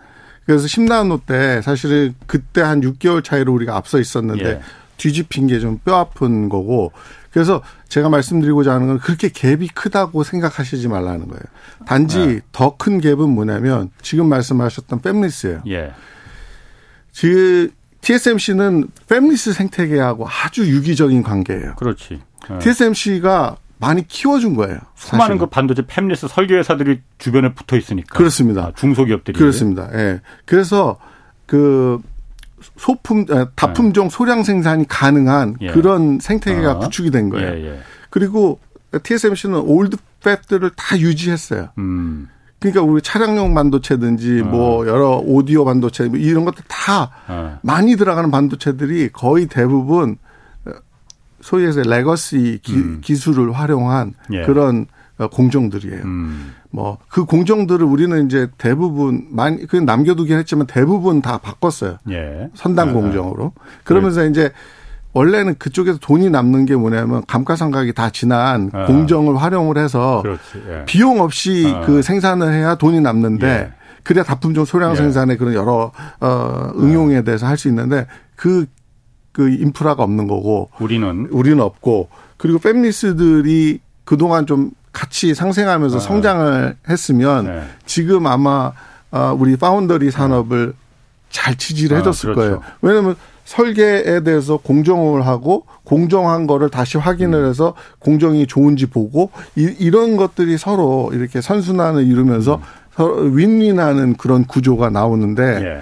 그래서 10나노 때 사실은 그때 한 6개월 차이로 우리가 앞서 있었는데 예. 뒤집힌 게 좀 뼈 아픈 거고 그래서 제가 말씀드리고자 하는 건 그렇게 갭이 크다고 생각하시지 말라는 거예요. 단지 네. 더큰 갭은 뭐냐면 지금 말씀하셨던 팹리스예요. 예. 그 TSMC는 팹리스 생태계하고 아주 유기적인 관계예요. 그렇지. 네. TSMC가 많이 키워준 거예요. 수많은 그 반도체 팹리스 설계 회사들이 주변에 붙어 있으니까. 그렇습니다. 아, 중소기업들이. 그렇습니다. 예. 네. 그래서 그 소품 아, 다품종 네. 소량 생산이 가능한 예. 그런 생태계가 어. 구축이 된 거예요. 예, 예. 그리고 TSMC는 old fab들을 다 유지했어요. 음. 그러니까 우리 차량용 반도체든지 어. 뭐 여러 오디오 반도체 뭐 이런 것들 다 어. 많이 들어가는 반도체들이 거의 대부분 소위 해서 legacy 기, 음. 기술을 활용한 예. 그런 공정들이에요. 음. 뭐 그 공정들을 우리는 이제 대부분 많이 그 남겨두긴 했지만 대부분 다 바꿨어요. 예. 선단 아, 공정으로. 그러면서 네. 이제 원래는 그쪽에서 돈이 남는 게 뭐냐면 감가상각이 다 지난 아. 공정을 활용을 해서 예. 비용 없이 아. 그 생산을 해야 돈이 남는데 예. 그래야 다품종 소량 예. 생산의 그런 여러 어 응용에 대해서 할 수 있는데 그그 그 인프라가 없는 거고 우리는 우리는 없고 그리고 팹리스들이 그동안 좀 같이 상생하면서 아. 성장을 했으면 네. 지금 아마 아, 우리 파운더리 산업을 잘 지지를 아, 해줬을 아, 그렇죠. 거예요. 왜냐하면 설계에 대해서 공정을 하고 공정한 거를 다시 확인을 음. 해서 공정이 좋은지 보고 이, 런 것들이 서로 이렇게 선순환을 이루면서 음. 서로 윈윈하는 그런 구조가 나오는데 예.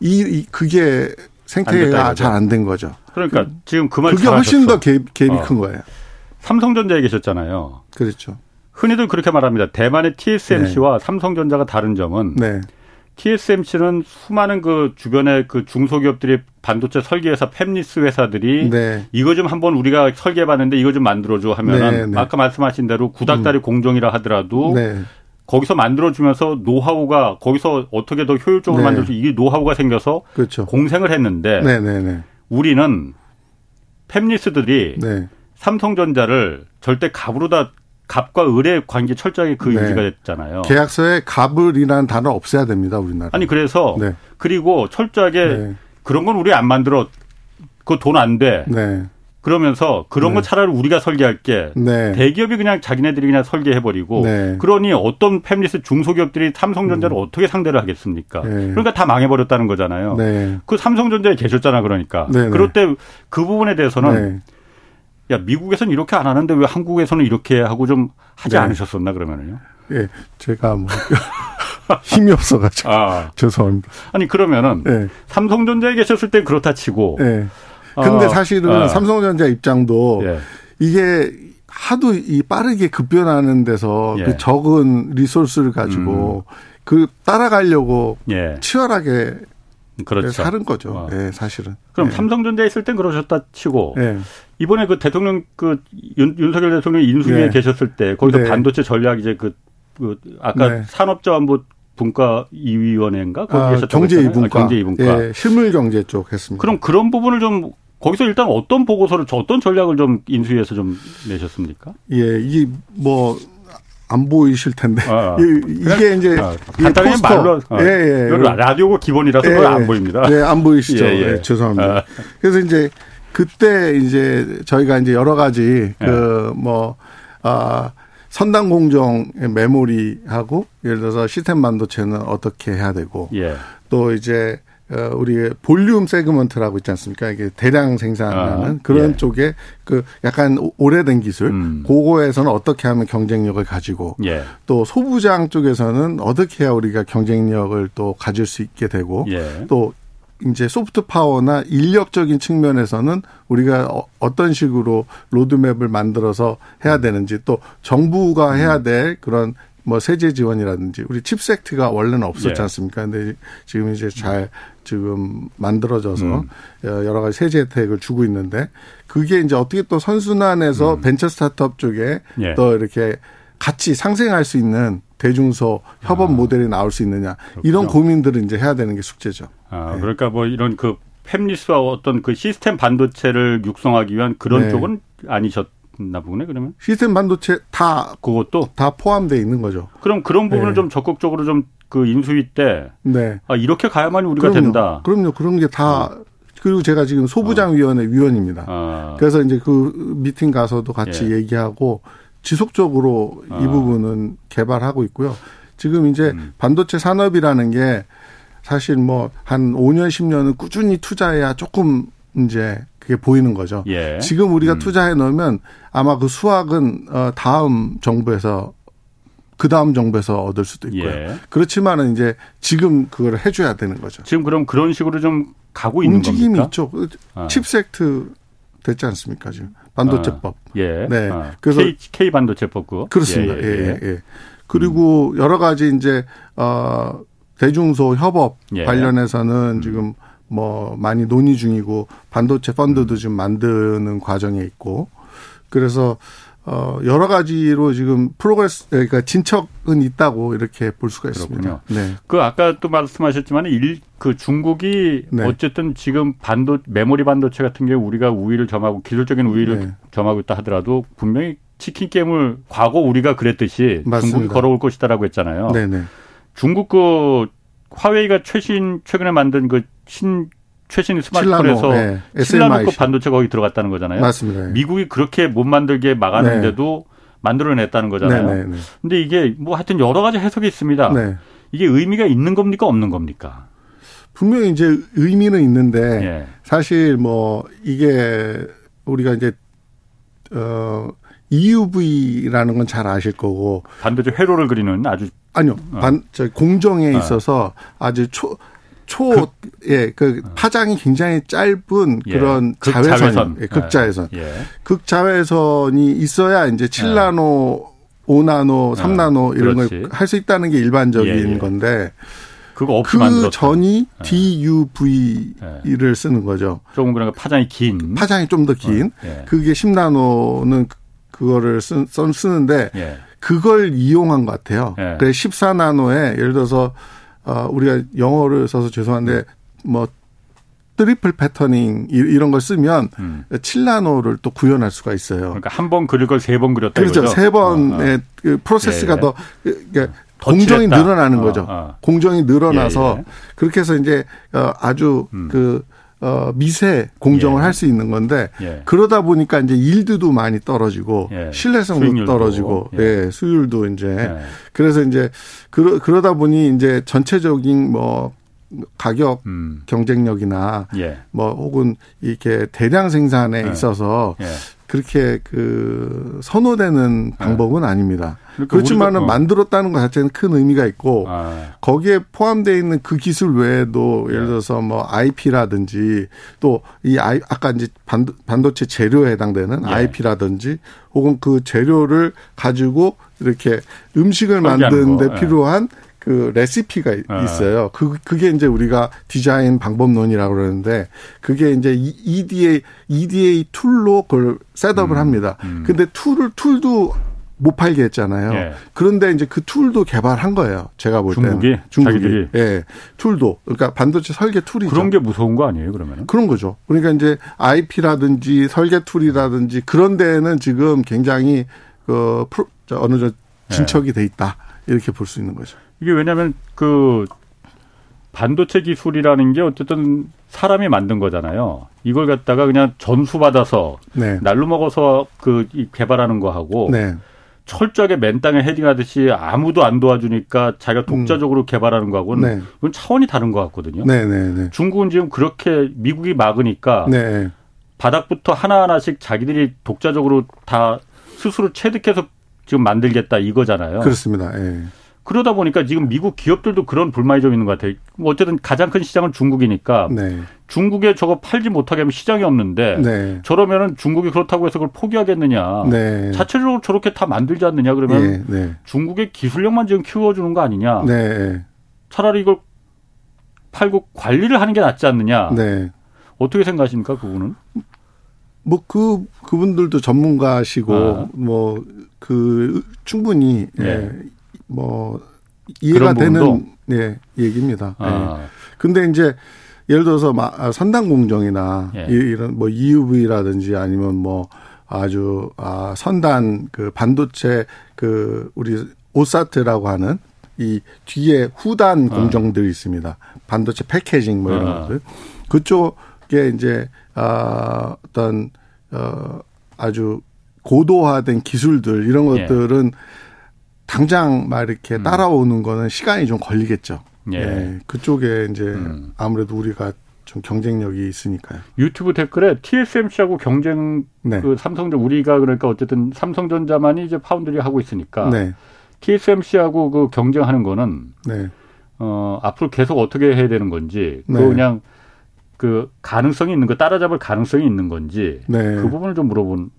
이, 이 그게 생태계가 잘 안 된 거죠. 그러니까 그, 지금 그 말 그게 훨씬 더 갭, 갭이 어. 큰 거예요. 삼성전자에 계셨잖아요. 그렇죠. 흔히들 그렇게 말합니다. 대만의 TSMC와 네. 삼성전자가 다른 점은 네. TSMC는 수많은 그 주변의 그 중소기업들이 반도체 설계회사 팹리스 회사들이 네. 이거 좀 한번 우리가 설계해봤는데 이거 좀 만들어줘 하면은 네, 네. 아까 말씀하신 대로 구닥다리 음. 공정이라 하더라도 네. 거기서 만들어주면서 노하우가 거기서 어떻게 더 효율적으로 네. 만들 수 이게 노하우가 생겨서 그렇죠. 공생을 했는데 우리는 팹리스들이 삼성전자를 절대 갑으로 다 갑과 을의 관계 철저하게 그 네. 유지가 됐잖아요. 계약서에 갑을이라는 단어 없애야 됩니다, 우리나라. 아니 그래서 네. 그리고 철저하게 네. 그런 건 우리 안 만들어. 그 돈 안 돼. 네. 그러면서 그런 거 네. 차라리 우리가 설계할게. 네. 대기업이 그냥 자기네들이 그냥 설계해버리고. 그러니 어떤 팹리스 중소기업들이 삼성전자를 음. 어떻게 상대를 하겠습니까? 그러니까 다 망해버렸다는 거잖아요. 그 삼성전자에 계셨잖아, 그러니까. 그럴 때 그 부분에 대해서는 야 미국에서는 이렇게 안 하는데 왜 한국에서는 이렇게 하고 좀 하지 네. 않으셨었나 그러면은요? 예, 제가 뭐 힘이 없어가지고 아. 죄송합니다. 아니 그러면은 네. 삼성전자에 계셨을 때 그렇다 치고. 네. 근데 어, 사실은 어. 삼성전자 입장도 예. 이게 하도 이 빠르게 급변하는 데서 예. 그 적은 리소스를 가지고 음. 그 따라가려고 예. 치열하게 그렇죠. 사는 거죠. 어. 네, 사실은. 그럼 네. 삼성전자에 있을 땐 그러셨다 치고 네. 이번에 그 대통령 그 윤, 윤석열 대통령 인수위에 네. 계셨을 때 거기서 네. 반도체 전략 이제 그, 그 아까 네. 산업자원부 분과 2위원회인가 거기 아, 경제 이분과 아, 경제 이분과 예, 실물 경제 쪽 했습니다. 그럼 그런 부분을 좀 거기서 일단 어떤 보고서를 어떤 전략을 좀 인수위에서 좀 내셨습니까? 예, 이뭐 안 보이실 텐데 어, 이게 이제 어, 간단히 말로 어, 예, 예. 라디오가 기본이라서 예, 안 보입니다. 네, 안 보이시죠? 예, 예. 네, 죄송합니다. 어. 그래서 이제 그때 이제 저희가 이제 여러 가지 예. 그뭐 아 선당 공정 메모리하고 예를 들어서 시스템 반도체는 어떻게 해야 되고 예. 또 이제 어, 우리 볼륨 세그먼트라고 있지 않습니까? 이게 대량 생산하는 아, 그런 예. 쪽에 그 약간 오래된 기술, 음. 그거에서는 어떻게 하면 경쟁력을 가지고 예. 또 소부장 쪽에서는 어떻게 해야 우리가 경쟁력을 또 가질 수 있게 되고 예. 또 이제 소프트 파워나 인력적인 측면에서는 우리가 어, 어떤 식으로 로드맵을 만들어서 해야 되는지 또 정부가 해야 될 그런 뭐 세제 지원이라든지 우리 칩 섹트가 원래는 없었지 예. 않습니까? 근데 지금 이제 잘 지금 만들어져서 음. 어, 여러 가지 세제 혜택을 주고 있는데 그게 이제 어떻게 또 선순환해서 음. 벤처 스타트업 쪽에 예. 또 이렇게 같이 상생할 수 있는 대중소 협업 아. 모델이 나올 수 있느냐 그렇군요. 이런 고민들을 이제 해야 되는 게 숙제죠. 아, 네. 그러니까 뭐 이런 그 팹리스와 어떤 그 시스템 반도체를 육성하기 위한 그런 네. 쪽은 아니셨. 나 보네 그러면 시스템 반도체 다 그것도 다 포함되어 있는 거죠. 그럼 그런 부분을 네. 좀 적극적으로 좀그 인수위 때 네. 아, 이렇게 가야만 우리가 그럼요. 된다. 그럼요. 그런 게다 어. 그리고 제가 지금 소부장위원회 어. 위원입니다. 아. 그래서 이제 그 미팅 가서도 같이 예. 얘기하고 지속적으로 아. 이 부분은 개발하고 있고요. 지금 이제 음. 반도체 산업이라는 게 사실 뭐 한 5년 10년은 꾸준히 투자해야 조금 이제 그게 보이는 거죠. 예. 지금 우리가 음. 투자해 놓으면 아마 그 수확은 어 다음 정부에서 그 다음 정부에서 얻을 수도 있고요. 예. 그렇지만은 이제 지금 그걸 해줘야 되는 거죠. 지금 그럼 그런 식으로 좀 가고 있는 움직임이 겁니까? 있죠. 아. 칩섹트 됐지 않습니까 지금 반도체법. 아. 예. 네. 아. 그래서 K, K 반도체법 그 그렇습니다. 예, 예, 예. 예. 그리고 음. 여러 가지 이제 어 대중소 협업 예. 관련해서는 음. 지금 뭐 많이 논의 중이고 반도체 펀드도 음. 지금 만드는 과정에 있고 그래서 어 여러 가지로 지금 progress 그러니까 진척은 있다고 이렇게 볼 수가 있습니다. 네. 그 아까 또 말씀하셨지만 일 그 중국이 네. 어쨌든 지금 반도 메모리 반도체 같은 경우 우리가 우위를 점하고 기술적인 우위를 네. 점하고 있다 하더라도 분명히 치킨 게임을 과거 우리가 그랬듯이 맞습니다. 중국이 걸어올 것이다라고 했잖아요. 네네. 네. 중국 그 화웨이가 최신 최근에 만든 그 신 최신 스마트폰에서 네. 신라노급 반도체 거기 들어갔다는 거잖아요. 맞습니다. 미국이 그렇게 못 만들게 막았는데도 네. 만들어냈다는 거잖아요. 네, 네, 네. 근데 이게 뭐 하여튼 여러 가지 해석이 있습니다. 네. 이게 의미가 있는 겁니까 없는 겁니까? 분명히 이제 의미는 있는데 예. 사실 뭐 이게 우리가 이제 어 EUV라는 건 잘 아실 거고 반도체 회로를 그리는 아주 아니요 어. 반저 공정에 어. 있어서 아주 초 초, 예, 그 어. 파장이 굉장히 짧은 예. 그런 자외선, 자외선. 예, 극자외선. 예. 극자외선이 있어야 이제 7나노, 5나노, 3나노 이런 걸 할 수 있다는 게 일반적인 예, 예. 건데 그거 없이 그 전이 예. DUV를 쓰는 거죠. 조금 그러니까 파장이 긴. 파장이 좀 더 긴. 어, 그게 10나노는 그거를 쓰, 쓰는데 그걸 이용한 것 같아요. 예. 그래 14나노에 예를 들어서 어, 우리가 영어를 써서 죄송한데 뭐 triple patterning 이런 걸 쓰면 음. 7나노를 또 구현할 수가 있어요. 그러니까 한 번 그릴 걸 세 번 그렸다 그렇죠. 세 번의 어, 어. 그 프로세스가 예, 예. 더 그러니까 공정이 늘어나는 거죠. 어, 어. 공정이 늘어나서 예, 예. 그렇게 해서 이제 어, 아주 음. 그 어, 미세 공정을 예. 할수 있는 건데 예. 그러다 보니까 이제 yield도 많이 떨어지고 예. 신뢰성도 수익률도. 떨어지고 예. 예. 수율도 이제 예. 그래서 이제 그러, 그러다 보니 이제 전체적인 뭐 가격 음. 경쟁력이나 예. 뭐 혹은 이렇게 대량 생산에 있어서 그렇게 그 선호되는 방법은 아닙니다. 그러니까 그렇지만은 어. 만들었다는 것 자체는 큰 의미가 있고 아. 거기에 포함되어 있는 그 기술 외에도 예를 네. 들어서 뭐 IP라든지 또 이 아까 이제 반도, 반도체 재료에 해당되는 예. IP라든지 혹은 그 재료를 가지고 이렇게 음식을 만드는데 예. 필요한 그 레시피가 아. 있어요. 그 그게 이제 우리가 디자인 방법론이라고 그러는데 그게 이제 EDA EDA 툴로 그걸 setup을 음. 합니다. 음. 근데 tool을 tool도 못 팔게 했잖아요. 예. 그런데 이제 그 tool도 개발한 거예요. 제가 볼 때는. 중국이? 중국이. 자기들이. 예. tool도. 그러니까 반도체 설계 tool이죠. 그런 게 무서운 거 아니에요, 그러면? 그런 거죠. 그러니까 이제 IP라든지 설계 tool이라든지 그런 데는 지금 굉장히 그 어느 정도 진척이 돼 있다. 이렇게 볼 수 있는 거죠. 이게 왜냐하면 그 반도체 기술이라는 게 어쨌든 사람이 만든 거잖아요. 이걸 갖다가 그냥 전수 받아서 네. 날로 먹어서 그 개발하는 거 하고 네. 철저하게 맨 땅에 헤딩하듯이 아무도 안 도와주니까 자기가 음. 독자적으로 음. 개발하는 거하고는 네. 그건 차원이 다른 것 같거든요. 네, 네, 네. 중국은 지금 그렇게 미국이 막으니까 네. 바닥부터 하나하나씩 자기들이 독자적으로 다 스스로 체득해서 지금 만들겠다 이거잖아요. 그렇습니다. 예. 그러다 보니까 지금 미국 기업들도 그런 불만이 좀 있는 것 같아요. 뭐 어쨌든 가장 큰 시장은 중국이니까 네. 중국에 저거 팔지 못하게 하면 시장이 없는데 네. 저러면은 중국이 그렇다고 해서 그걸 포기하겠느냐. 네. 자체적으로 저렇게 다 만들지 않느냐 그러면 네. 네. 중국의 기술력만 지금 키워주는 거 아니냐. 네. 차라리 이걸 팔고 관리를 하는 게 낫지 않느냐. 어떻게 생각하십니까 그분은? 뭐 그 그분들도 전문가시고 아. 뭐그 충분히 예. 뭐 이해가 되는 예, 얘기입니다. 아. 예. 근데 이제 예를 들어서 막 선단 공정이나 예. 이런 뭐 EUV라든지 아니면 뭐 아주 아 선단 그 반도체 그 우리 오사트라고 하는 이 뒤에 후단 아. 공정들이 있습니다. 반도체 패키징 뭐 이런 아. 것들. 그쪽에 이제 아 어떤 어 아주 고도화된 기술들 이런 예. 것들은 예. 당장 막 이렇게 음. 따라오는 거는 시간이 좀 걸리겠죠. 예. 예. 그쪽에 이제 음. 아무래도 우리가 좀 경쟁력이 있으니까요. 유튜브 댓글에 TSMC하고 경쟁 네. 그 삼성전 우리가 그러니까 어쨌든 삼성전자만이 이제 파운드리 하고 있으니까 네. TSMC하고 그 경쟁하는 거는 네. 어 앞으로 계속 어떻게 해야 되는 건지 그 네. 그냥 그 가능성이 있는 거 따라잡을 가능성이 있는 건지 네. 그 부분을 좀 물어보는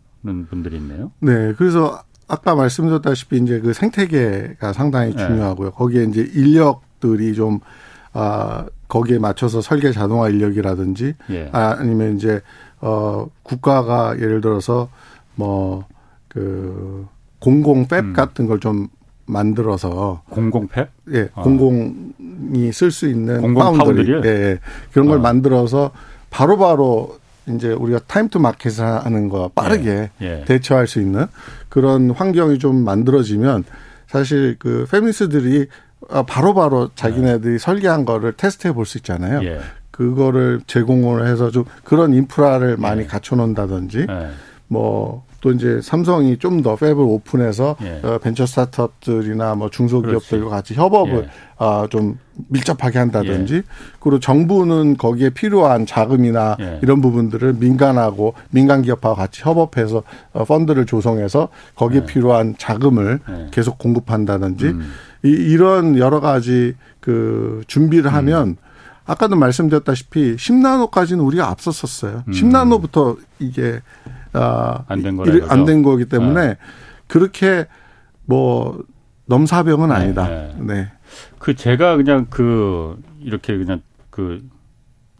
분들이 있네요. 네, 그래서 아까 말씀드렸다시피 이제 그 생태계가 상당히 네. 중요하고요. 거기에 이제 인력들이 좀, 아, 거기에 맞춰서 설계 자동화 인력이라든지, 예. 아, 아니면 이제, 어, 국가가 예를 들어서 뭐, 그, 공공 fab 음. 같은 걸 좀 만들어서 공공 fab? 예, 어. 공공이 쓸 수 있는 공공 파운드리 예, 예, 그런 걸 어. 만들어서 바로바로 이제 우리가 time to market을 하는 거 빠르게 예. 예. 대처할 수 있는 그런 환경이 좀 만들어지면 사실 그 fabless들이 바로바로 바로 자기네들이 네. 설계한 거를 테스트해 볼 수 있잖아요. 예. 그거를 제공을 해서 좀 그런 인프라를 많이 예. 갖춰 놓는다든지 예. 뭐 또 이제 삼성이 좀 더 팹을 오픈해서 예. 어, 벤처 스타트업들이나 뭐 중소기업들과 같이 협업을 예. 아, 좀 밀접하게 한다든지 그리고 정부는 거기에 필요한 자금이나 예. 이런 부분들을 민간하고 민간 기업하고 같이 협업해서 어, 펀드를 조성해서 거기에 필요한 자금을 예. 계속 공급한다든지 음. 이, 이런 여러 가지 그 준비를 하면 아까도 말씀드렸다시피 10나노까지는 우리가 앞섰었어요. 10나노부터 이게 아, 안된 이거죠? 안된 거기 때문에 그렇게 뭐 넘사벽은 아니다. 네. 네. 그 제가 그냥 그 이렇게 그냥 그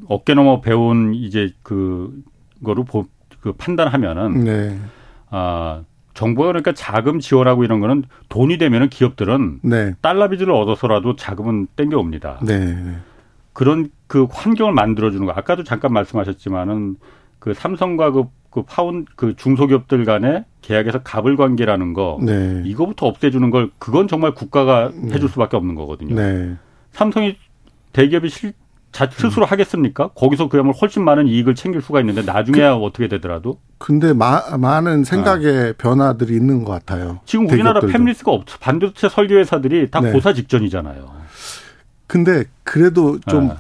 어깨 넘어 배운 이제 그 거로 보, 그 판단하면은 네. 아 정부가 그러니까 자금 지원하고 이런 거는 돈이 되면은 기업들은 네. 달러 빚을 얻어서라도 자금은 땡겨 옵니다. 네. 그런 그 환경을 만들어 주는 거. 아까도 잠깐 말씀하셨지만은 그 삼성과 그, 그 파운 그 중소기업들 간의 계약에서 갑을 관계라는 거 네. 이거부터 없애주는 걸 그건 정말 국가가 해줄 수밖에 없는 거거든요. 네. 삼성이 대기업이 실, 자, 스스로 하겠습니까? 거기서 그야말로 훨씬 많은 이익을 챙길 수가 있는데 나중에야 어떻게 되더라도 근데 마, 많은 생각의 변화들이 있는 것 같아요. 지금 우리나라. 팹리스가 없 반도체 설계 회사들이 다 네. 고사 직전이잖아요. 근데 그래도 좀 아,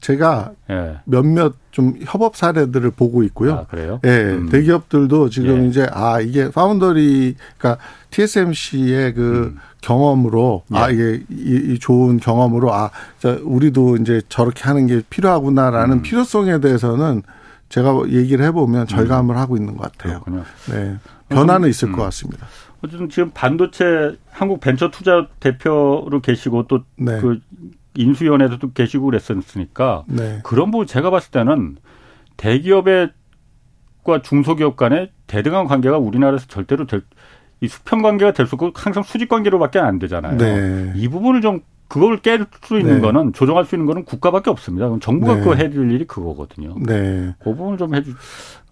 제가 예. 몇몇 좀 협업 사례들을 보고 있고요. 아, 그래요? 예, 음. 대기업들도 지금 예. 이제 아 이게 파운더리 그러니까 TSMC의 그 경험으로 예. 아 이게 이, 이 좋은 경험으로 아 자, 우리도 이제 저렇게 하는 게 필요하구나라는 음. 필요성에 대해서는 제가 얘기를 해 보면 절감을 하고 있는 것 같아요. 그렇군요. 네, 변화는 있을 음. 것 같습니다. 어쨌든 지금 반도체 한국 벤처 투자 대표로 계시고 또그 네, 인수위원회에도 계시고 그랬으니까 네, 그런 부분 제가 봤을 때는 대기업의 과 중소기업 간의 대등한 관계가 우리나라에서 절대로 될, 이 수평 관계가 될 수 없고 항상 수직 관계로밖에 안 되잖아요. 네. 이 부분을 좀 그걸 깰 수 있는 네. 거는 조정할 수 있는 거는 국가밖에 없습니다. 그럼 정부가 네. 그거 될 일이 그거거든요. 네. 그 부분을 좀 해주.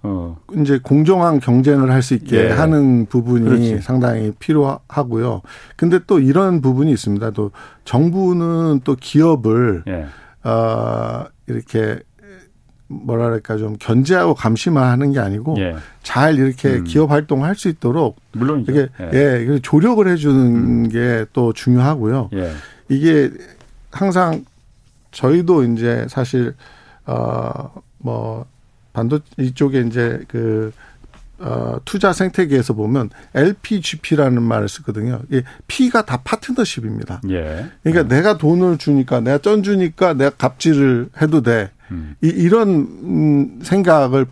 어, 이제 공정한 경쟁을 할 수 있게 예. 하는 부분이 그렇지. 상당히 필요하고요. 근데 또 이런 부분이 있습니다. 또 정부는 또 기업을 예, 어 이렇게 뭐랄까 좀 견제하고 감시만 하는 게 아니고 예, 잘 이렇게 음. 기업 활동을 할 수 있도록 물론 이게 예, 그 조력을 해주는 게또 중요하고요. 예, 이게 항상 저희도 이제 사실 어뭐 반도 이쪽에 이제 그 어, 투자 생태계에서 보면 LPGP라는 말을 쓰거든요. 이 P가 다 파트너십입니다. 예. 그러니까 내가 돈을 주니까 내가 쩐 주니까 내가 갑질을 해도 돼. 음. 이, 이런 음, 생각을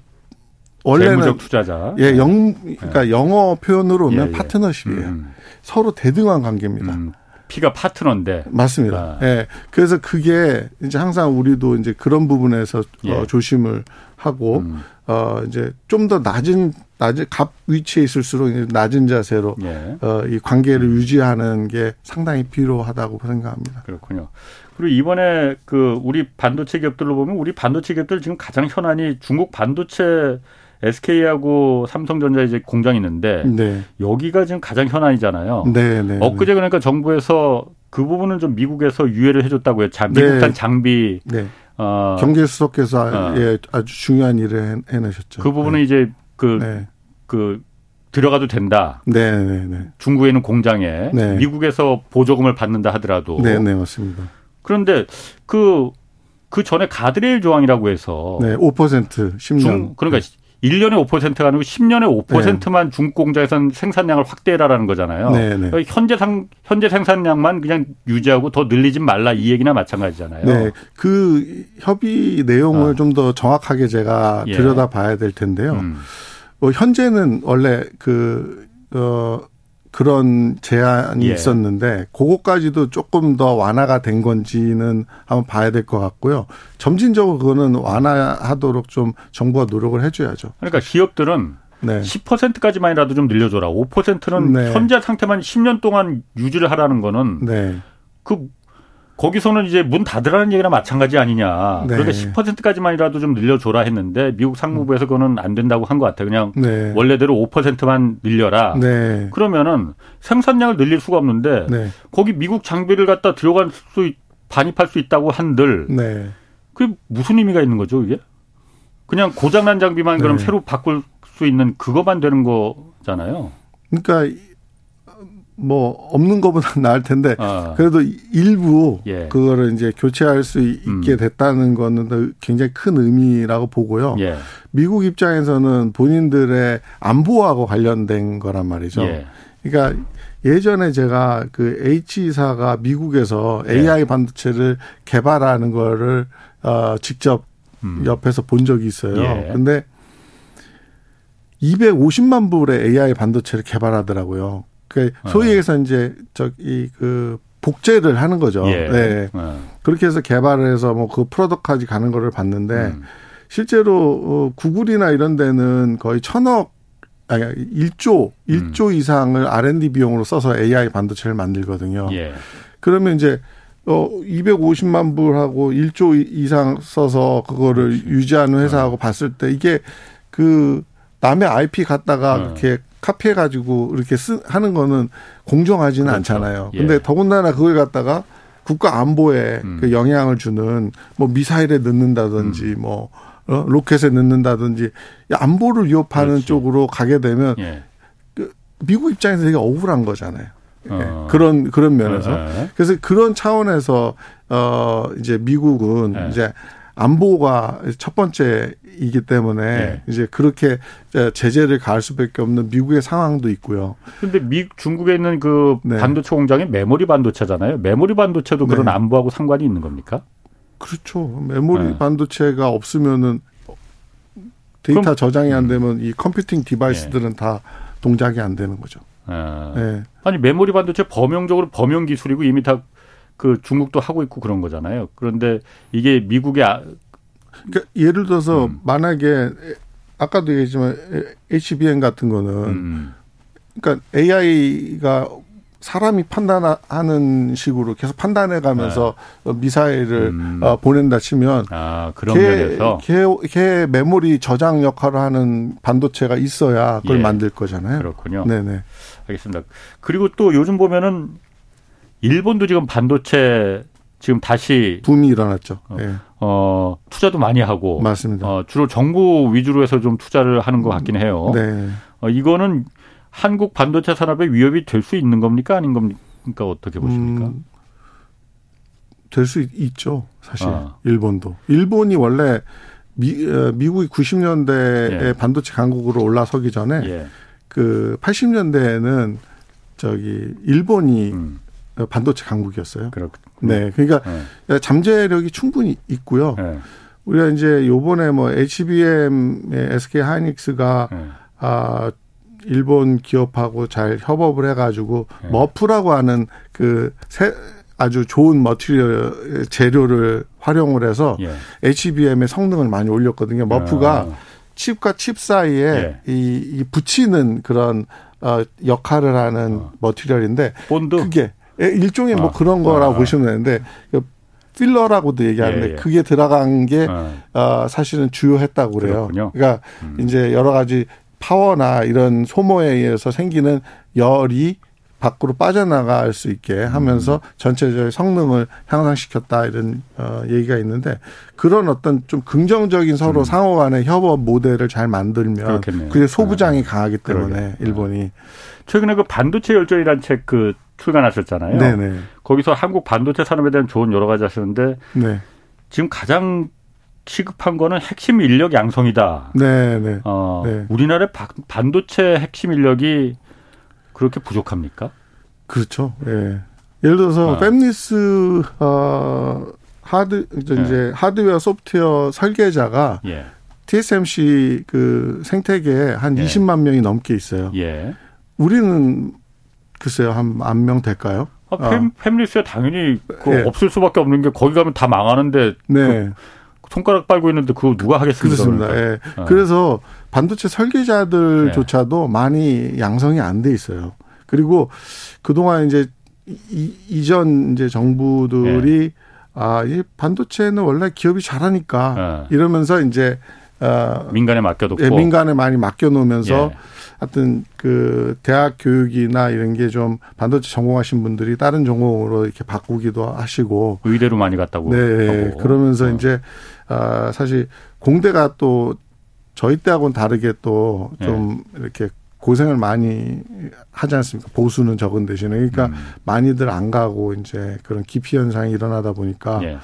원래는 투자자. 예, 영 그러니까 영어 표현으로 오면 예, 예. 파트너십이에요. 음, 서로 대등한 관계입니다. 음. 피가 파트너인데. 맞습니다. 아. 예. 그래서 그게 이제 항상 우리도 이제 그런 부분에서 예. 어, 조심을 하고 음. 어 이제 좀 더 낮은 낮은 갑 위치에 있을수록 이제 낮은 자세로 예. 어이 관계를 유지하는 게 상당히 필요하다고 생각합니다. 그렇군요. 그리고 이번에 그 우리 반도체 기업들로 보면 우리 반도체 기업들 지금 가장 현안이 중국 반도체 SK하고 삼성전자 이제 공장이 있는데 네. 여기가 지금 가장 현안이잖아요. 네, 네. 엊그제 그러니까 정부에서 그 부분은 좀 미국에서 유예를 해줬다고 해요. 자, 네. 미국산 장비 네. 어, 경제수석께서 어. 예, 아주 중요한 일을 해, 해내셨죠. 그 부분은 이제 그 네. 그 들어가도 된다. 네, 네, 네. 중국에 있는 공장에 네. 미국에서 보조금을 받는다 하더라도 네, 네, 맞습니다. 그런데 그, 그 전에 가드레일 조항이라고 해서 네, 5% 10년. 중, 그러니까 1년에 5%가 아니고 10년에 5%만 중국 공장에선 생산량을 확대해라라는 거잖아요. 네, 네. 그러니까 현재 상, 현재 생산량만 그냥 유지하고 더 늘리진 말라 이 얘기나 마찬가지잖아요. 네, 그 협의 내용을 아. 좀더 정확하게 제가 예. 들여다 봐야 될 텐데요. 음, 뭐 현재는 원래 그, 어, 그런 제한이 예. 있었는데, 그거까지도 조금 더 완화가 된 건지는 한번 봐야 될 것 같고요. 점진적으로 그거는 완화하도록 좀 정부가 노력을 해줘야죠. 그러니까 기업들은 네. 10%까지만이라도 좀 늘려줘라. 5%는 네. 현재 상태만 10년 동안 유지를 하라는 거는 네. 그 거기서는 이제 문 닫으라는 얘기나 마찬가지 아니냐. 네. 그런데 10%까지만이라도 좀 늘려줘라 했는데 미국 상무부에서 그거는 안 된다고 한 것 같아요. 그냥 네. 원래대로 5%만 늘려라. 네. 그러면은 생산량을 늘릴 수가 없는데 네. 거기 미국 장비를 갖다 들어갈 수 있- 반입할 수 있다고 한들 네. 그게 무슨 의미가 있는 거죠, 이게? 그냥 고장난 장비만 그럼 네. 새로 바꿀 수 있는 그거만 되는 거잖아요. 그러니까 뭐 없는 것보다 나을 텐데 아. 그래도 일부 예. 그거를 이제 교체할 수 있게 음. 됐다는 거는 굉장히 큰 의미라고 보고요. 예. 미국 입장에서는 본인들의 안보하고 관련된 거란 말이죠. 예. 그러니까 예전에 제가 그 H사가 미국에서 AI 예. 반도체를 개발하는 거를 어 직접 음. 옆에서 본 적이 있어요. 예. 근데 250만 불의 AI 반도체를 개발하더라고요. 그 소위 해서 어. 이제 저기 그 복제를 하는 거죠. 예. 네. 어. 그렇게 해서 개발을 해서 뭐 그 프로덕까지 가는 거를 봤는데 음. 실제로 어 구글이나 이런 데는 거의 천억 아니 1조 1조 음. 이상을 R&D 비용으로 써서 AI 반도체를 만들거든요. 예. 그러면 이제 어 250만 불하고 1조 이상 써서 그거를 그렇지. 유지하는 회사하고 어. 봤을 때 이게 그 남의 IP 갖다가 어. 그렇게 카피해 가지고 이렇게 쓰 하는 거는 공정하지는 그렇죠. 않잖아요. 예. 근데 더군다나 그걸 갖다가 국가 안보에 음. 그 영향을 주는 뭐 미사일에 넣는다든지 음. 뭐 어? 로켓에 넣는다든지 안보를 위협하는 그렇지. 쪽으로 가게 되면 예. 그 미국 입장에서 되게 억울한 거잖아요. 예. 어. 그런 그런 면에서 예. 그래서 그런 차원에서 어 이제 미국은 예. 이제 안보가 첫 번째이기 때문에 네. 이제 그렇게 제재를 가할 수밖에 없는 미국의 상황도 있고요. 그런데 미 중국에 있는 그 네. 반도체 공장이 메모리 반도체잖아요. 메모리 반도체도 그런 네. 안보하고 상관이 있는 겁니까? 그렇죠. 메모리 네. 반도체가 없으면은 데이터 그럼, 저장이 안 음. 되면 이 computing device들은 네. 다 동작이 안 되는 거죠. 아. 네. 아니 메모리 반도체 범용적으로 범용 기술이고 이미 다 그 중국도 하고 있고 그런 거잖아요. 그런데 이게 미국의 아, 그러니까 예를 들어서 음. 만약에 아까도 얘기했지만 HBM 같은 거는 음. 그러니까 AI가 사람이 판단하는 식으로 계속 판단해 가면서 네. 미사일을 음. 어, 보낸다 치면 아, 그런 걔, 걔, 걔 메모리 저장 역할을 하는 반도체가 있어야 그걸 예. 만들 거잖아요. 그렇군요. 네네. 알겠습니다. 그리고 또 요즘 보면은 일본도 지금 반도체 지금 다시 붐이 일어났죠. 어, 네. 어, 투자도 많이 하고 맞습니다. 어, 주로 정부 위주로 해서 좀 투자를 하는 것 같긴 해요. 네. 어, 이거는 한국 반도체 산업에 위협이 될 수 있는 겁니까 아닌 겁니까 어떻게 보십니까? 음, 될수 있죠. 사실 아. 일본도 일본이 원래 미, 어, 미국이 90년대에 예. 반도체 강국으로 올라서기 전에 예. 그 80년대에는 저기 일본이 음. 반도체 강국이었어요. 그렇군요. 네. 그러니까 네. 잠재력이 충분히 있고요. 네. 우리가 이제 요번에 뭐 HBM의 SK 하이닉스가 네. 아 일본 기업하고 잘 협업을 해 가지고 네. 머프라고 하는 그 새, 아주 좋은 머티리얼 재료를 활용을 해서 예. HBM의 성능을 많이 올렸거든요. 머프가 아. 칩과 칩 사이에 예. 이, 이 붙이는 그런 어 역할을 하는 어. material인데 본드 그게 예, 일종의 뭐 아, 그런 거라고 아, 보시면 되는데 그 filler라고도 얘기하는데 예, 예. 그게 들어간 게 아. 어, 사실은 주요했다고 그래요. 그렇군요. 그러니까 음. 이제 여러 가지 파워나 이런 소모에 의해서 생기는 열이 밖으로 빠져나갈 수 있게 하면서 음. 전체적인 성능을 향상시켰다 이런 어 얘기가 있는데 그런 어떤 좀 긍정적인 서로 음. 상호 간의 협업 모델을 잘 만들면 그렇겠네요. 그게 소부장이 아. 강하기 때문에 그러게. 일본이 최근에 그 반도체 열전이라는 책그 출간하셨잖아요. 네네. 거기서 한국 반도체 산업에 대한 조언 여러 가지 하셨는데 네. 지금 가장 시급한 거는 핵심 인력 양성이다. 네 네. 어, 네. 우리나라의 반도체 핵심 인력이 그렇게 부족합니까? 그렇죠. 예. 예를 들어서 어. 팹리스 어 하드 이제 네. 하드웨어 소프트웨어 설계자가 예. TSMC 그 생태계에 한 예. 20만 명이 넘게 있어요. 예. 우리는 글쎄요, 한 만 명 될까요? 아, 팸, 패밀리스에 당연히 그 네. 없을 수밖에 없는 게 거기 가면 다 망하는데 네. 그 손가락 빨고 있는데 그거 누가 하겠습니까? 그렇습니다. 그러니까. 예. 어. 그래서 반도체 설계자들조차도 네. 많이 양성이 안 돼 있어요. 그리고 그동안 이제 이, 이전 이제 정부들이 네. 아, 이 반도체는 원래 기업이 잘하니까 어. 이러면서 이제 어, 민간에 맡겨뒀고 예, 민간에 많이 맡겨놓으면서 예. 하여튼 그 대학 교육이나 이런 게 좀 반도체 전공하신 분들이 다른 전공으로 이렇게 바꾸기도 하시고 의대로 많이 갔다고 네 하고. 그러면서 어. 이제 아 사실 공대가 또 저희 때하고는 다르게 또좀 예. 이렇게 고생을 많이 하지 않습니까? 보수는 적은 대신에 그러니까 음. 많이들 안 가고 이제 그런 기피 현상이 일어나다 보니까 예.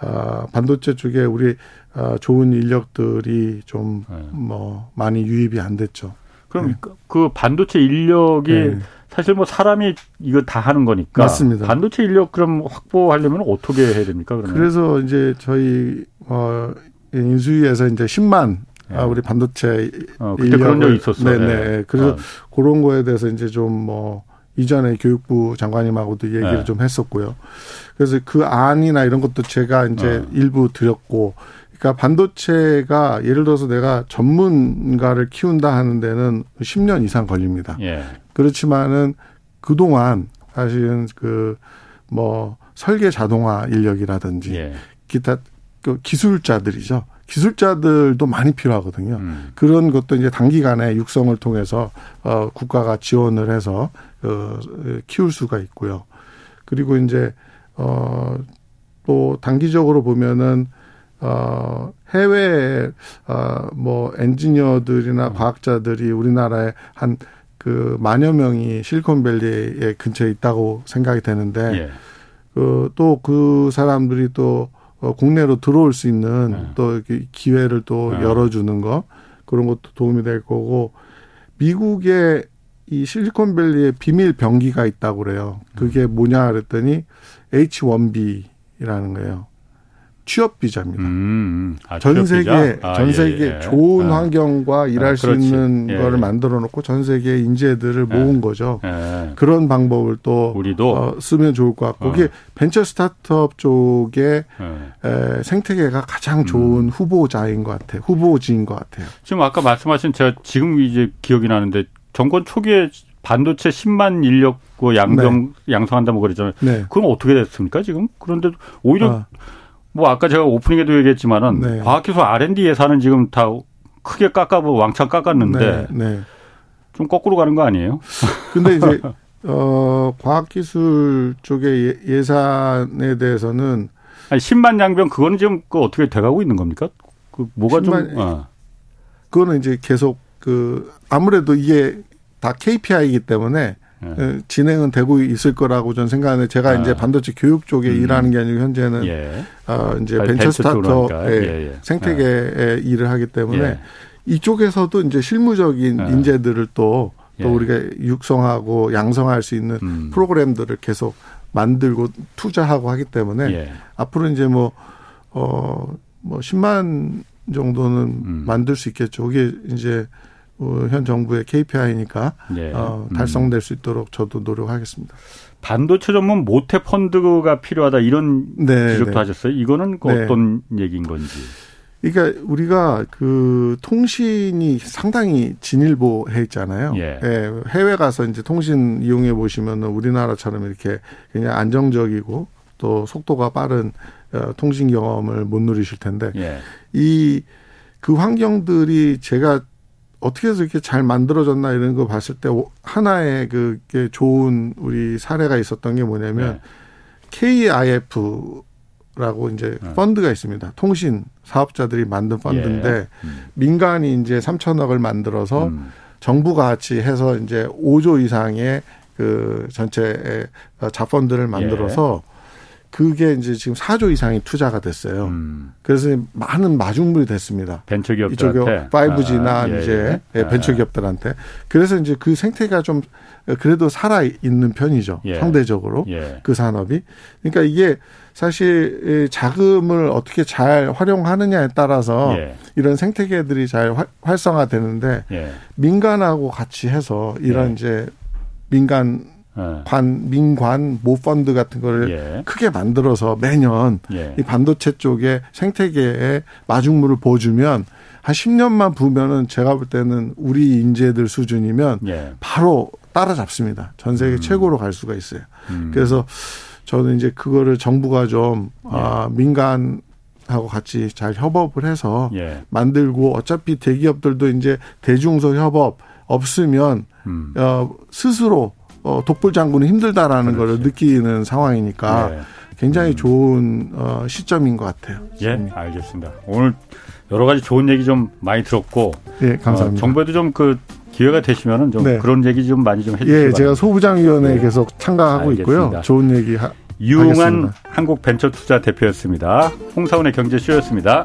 어, 반도체 쪽에 우리 어, 좋은 인력들이 좀뭐 예. 많이 유입이 안 됐죠. 그럼 네. 그 반도체 인력이 네. 사실 뭐 사람이 이거 다 하는 거니까 맞습니다. 반도체 인력 그럼 확보하려면 어떻게 해야 됩니까? 그러면? 그래서 이제 저희 어 인수위에서 이제 10만 네. 아, 우리 반도체 어, 그때 그런 적이 있었어요. 네네. 네. 그래서 어. 그런 거에 대해서 이제 좀뭐 이전에 교육부 장관님하고도 얘기를 네. 좀 했었고요. 그래서 그 안이나 이런 것도 제가 이제 어. 일부 드렸고 그러니까 반도체가 예를 들어서 내가 전문가를 키운다 하는 데는 10년 이상 걸립니다. 예. 그렇지만은 그동안 사실은 그 뭐 설계 자동화 인력이라든지 예. 기타 그 기술자들이죠. 기술자들도 많이 필요하거든요. 음. 그런 것도 이제 단기간에 육성을 통해서 어 국가가 지원을 해서 어 키울 수가 있고요. 그리고 이제 어또 단기적으로 보면은 어, 해외, 어, 뭐, 엔지니어들이나 음. 과학자들이 우리나라에 한 그 만여 명이 실리콘밸리에 근처에 있다고 생각이 되는데, 예. 그, 또 그 사람들이 또 어, 국내로 들어올 수 있는 예. 또 기회를 또 예. 열어주는 거, 그런 것도 도움이 될 거고, 미국의 이 실리콘밸리에 비밀 병기가 있다고 그래요. 그게 음. 뭐냐 그랬더니 H1B라는 거예요. 취업 비자입니다. 음, 음. 아, 전 세계 아, 전 예, 세계 예, 예. 좋은 아. 환경과 일할 아, 수 있는 예. 거를 만들어 놓고 전 세계 인재들을 예. 모은 거죠. 예. 그런 방법을 또 우리도 어, 쓰면 좋을 것 같고 어. 그게 벤처 스타트업 쪽에 에, 생태계가 가장 좋은 음. 후보자인 것 같아요. 후보지인 것 같아요. 지금 아까 말씀하신 제가 지금 이제 기억이 나는데 정권 초기에 반도체 10만 인력 그 양병 네. 양성한다 뭐 그랬잖아요. 네. 그럼 어떻게 됐습니까 지금? 그런데 오히려 아. 뭐 아까 제가 오프닝에도 얘기했지만은 네. 과학기술 R&D 예산은 지금 다 크게 깎아보 왕창 깎았는데 네, 네. 좀 거꾸로 가는 거 아니에요? 근데 이제 어 과학기술 쪽의 예, 예산에 대해서는 아니 10만 양병 그거는 지금 그 어떻게 돼가고 있는 겁니까? 그 뭐가 10만, 좀 어. 그거는 이제 계속 그 아무래도 이게 다 KPI이기 때문에 예. 진행은 되고 있을 거라고 저는 생각하는데 제가 아. 이제 반도체 교육 쪽에 음. 일하는 게 아니고 현재는 예. 어 이제 벤처, 벤처 스타트업의 예, 예. 생태계에 아. 일을 하기 때문에 예. 이쪽에서도 이제 실무적인 아. 인재들을 또, 또 예. 우리가 육성하고 양성할 수 있는 음. 프로그램들을 계속 만들고 투자하고 하기 때문에 앞으로 이제 뭐, 어, 뭐 10만 정도는 음. 만들 수 있겠죠. 그게 이제 어, 현 정부의 KPI니까 네. 어, 달성될 수 있도록 저도 노력하겠습니다. 반도체 전문 모태 펀드가 필요하다 이런 네, 지적도 네. 하셨어요. 이거는 그 네. 어떤 얘기인 건지. 그러니까 우리가 그 통신이 상당히 진일보해 있잖아요. 예. 예. 해외 가서 이제 통신 이용해 보시면 우리나라처럼 이렇게 그냥 안정적이고 또 속도가 빠른 어, 통신 경험을 못 누리실 텐데 예. 이그 환경들이 제가 어떻게 해서 이렇게 잘 만들어졌나 이런 거 봤을 때 하나의 그게 좋은 우리 사례가 있었던 게 뭐냐면 네. KIF라고 이제 네. 펀드가 있습니다. 통신 사업자들이 만든 펀드인데 예. 음. 민간이 이제 3천억을 만들어서 음. 정부가 같이 해서 이제 5조 이상의 그 전체 자펀드를 만들어서 예. 그게 이제 지금 4조 이상이 투자가 됐어요. 음. 그래서 많은 마중물이 됐습니다. 벤처기업들한테. 5G나 아, 예, 예. 예, 벤처기업들한테. 그래서 이제 그 생태가 좀 그래도 살아 있는 편이죠. 예. 상대적으로 예. 그 산업이. 그러니까 이게 사실 자금을 어떻게 잘 활용하느냐에 따라서 예. 이런 생태계들이 잘 활성화되는데 예. 민간하고 같이 해서 이런 이제 민간 예. 관 민관 모펀드 같은 거를 예. 크게 만들어서 매년 예. 이 반도체 쪽에 생태계에 마중물을 보여주면 한 10년만 부면은 제가 볼 때는 우리 인재들 수준이면 예. 바로 따라잡습니다. 전 세계 음. 최고로 갈 수가 있어요. 음. 그래서 저는 이제 그거를 정부가 좀 예. 아, 민간 하고 같이 잘 협업을 해서 예. 만들고 어차피 대기업들도 이제 대중소 협업 없으면 음. 어, 스스로 어, 독불 장군은 힘들다라는 걸 느끼는 상황이니까 네. 굉장히 음. 좋은 어, 시점인 것 같아요. 예, 알겠습니다. 오늘 여러 가지 좋은 얘기 좀 많이 들었고. 예, 감사합니다. 어, 정부에도 좀 그 기회가 되시면은 좀 네. 그런 얘기 좀 많이 좀 해주시기 예, 제가 소부장위원회 네. 계속 참가하고 알겠습니다. 있고요. 좋은 얘기 하, 유용한 한국 벤처투자 대표였습니다. 홍사원의 경제쇼였습니다.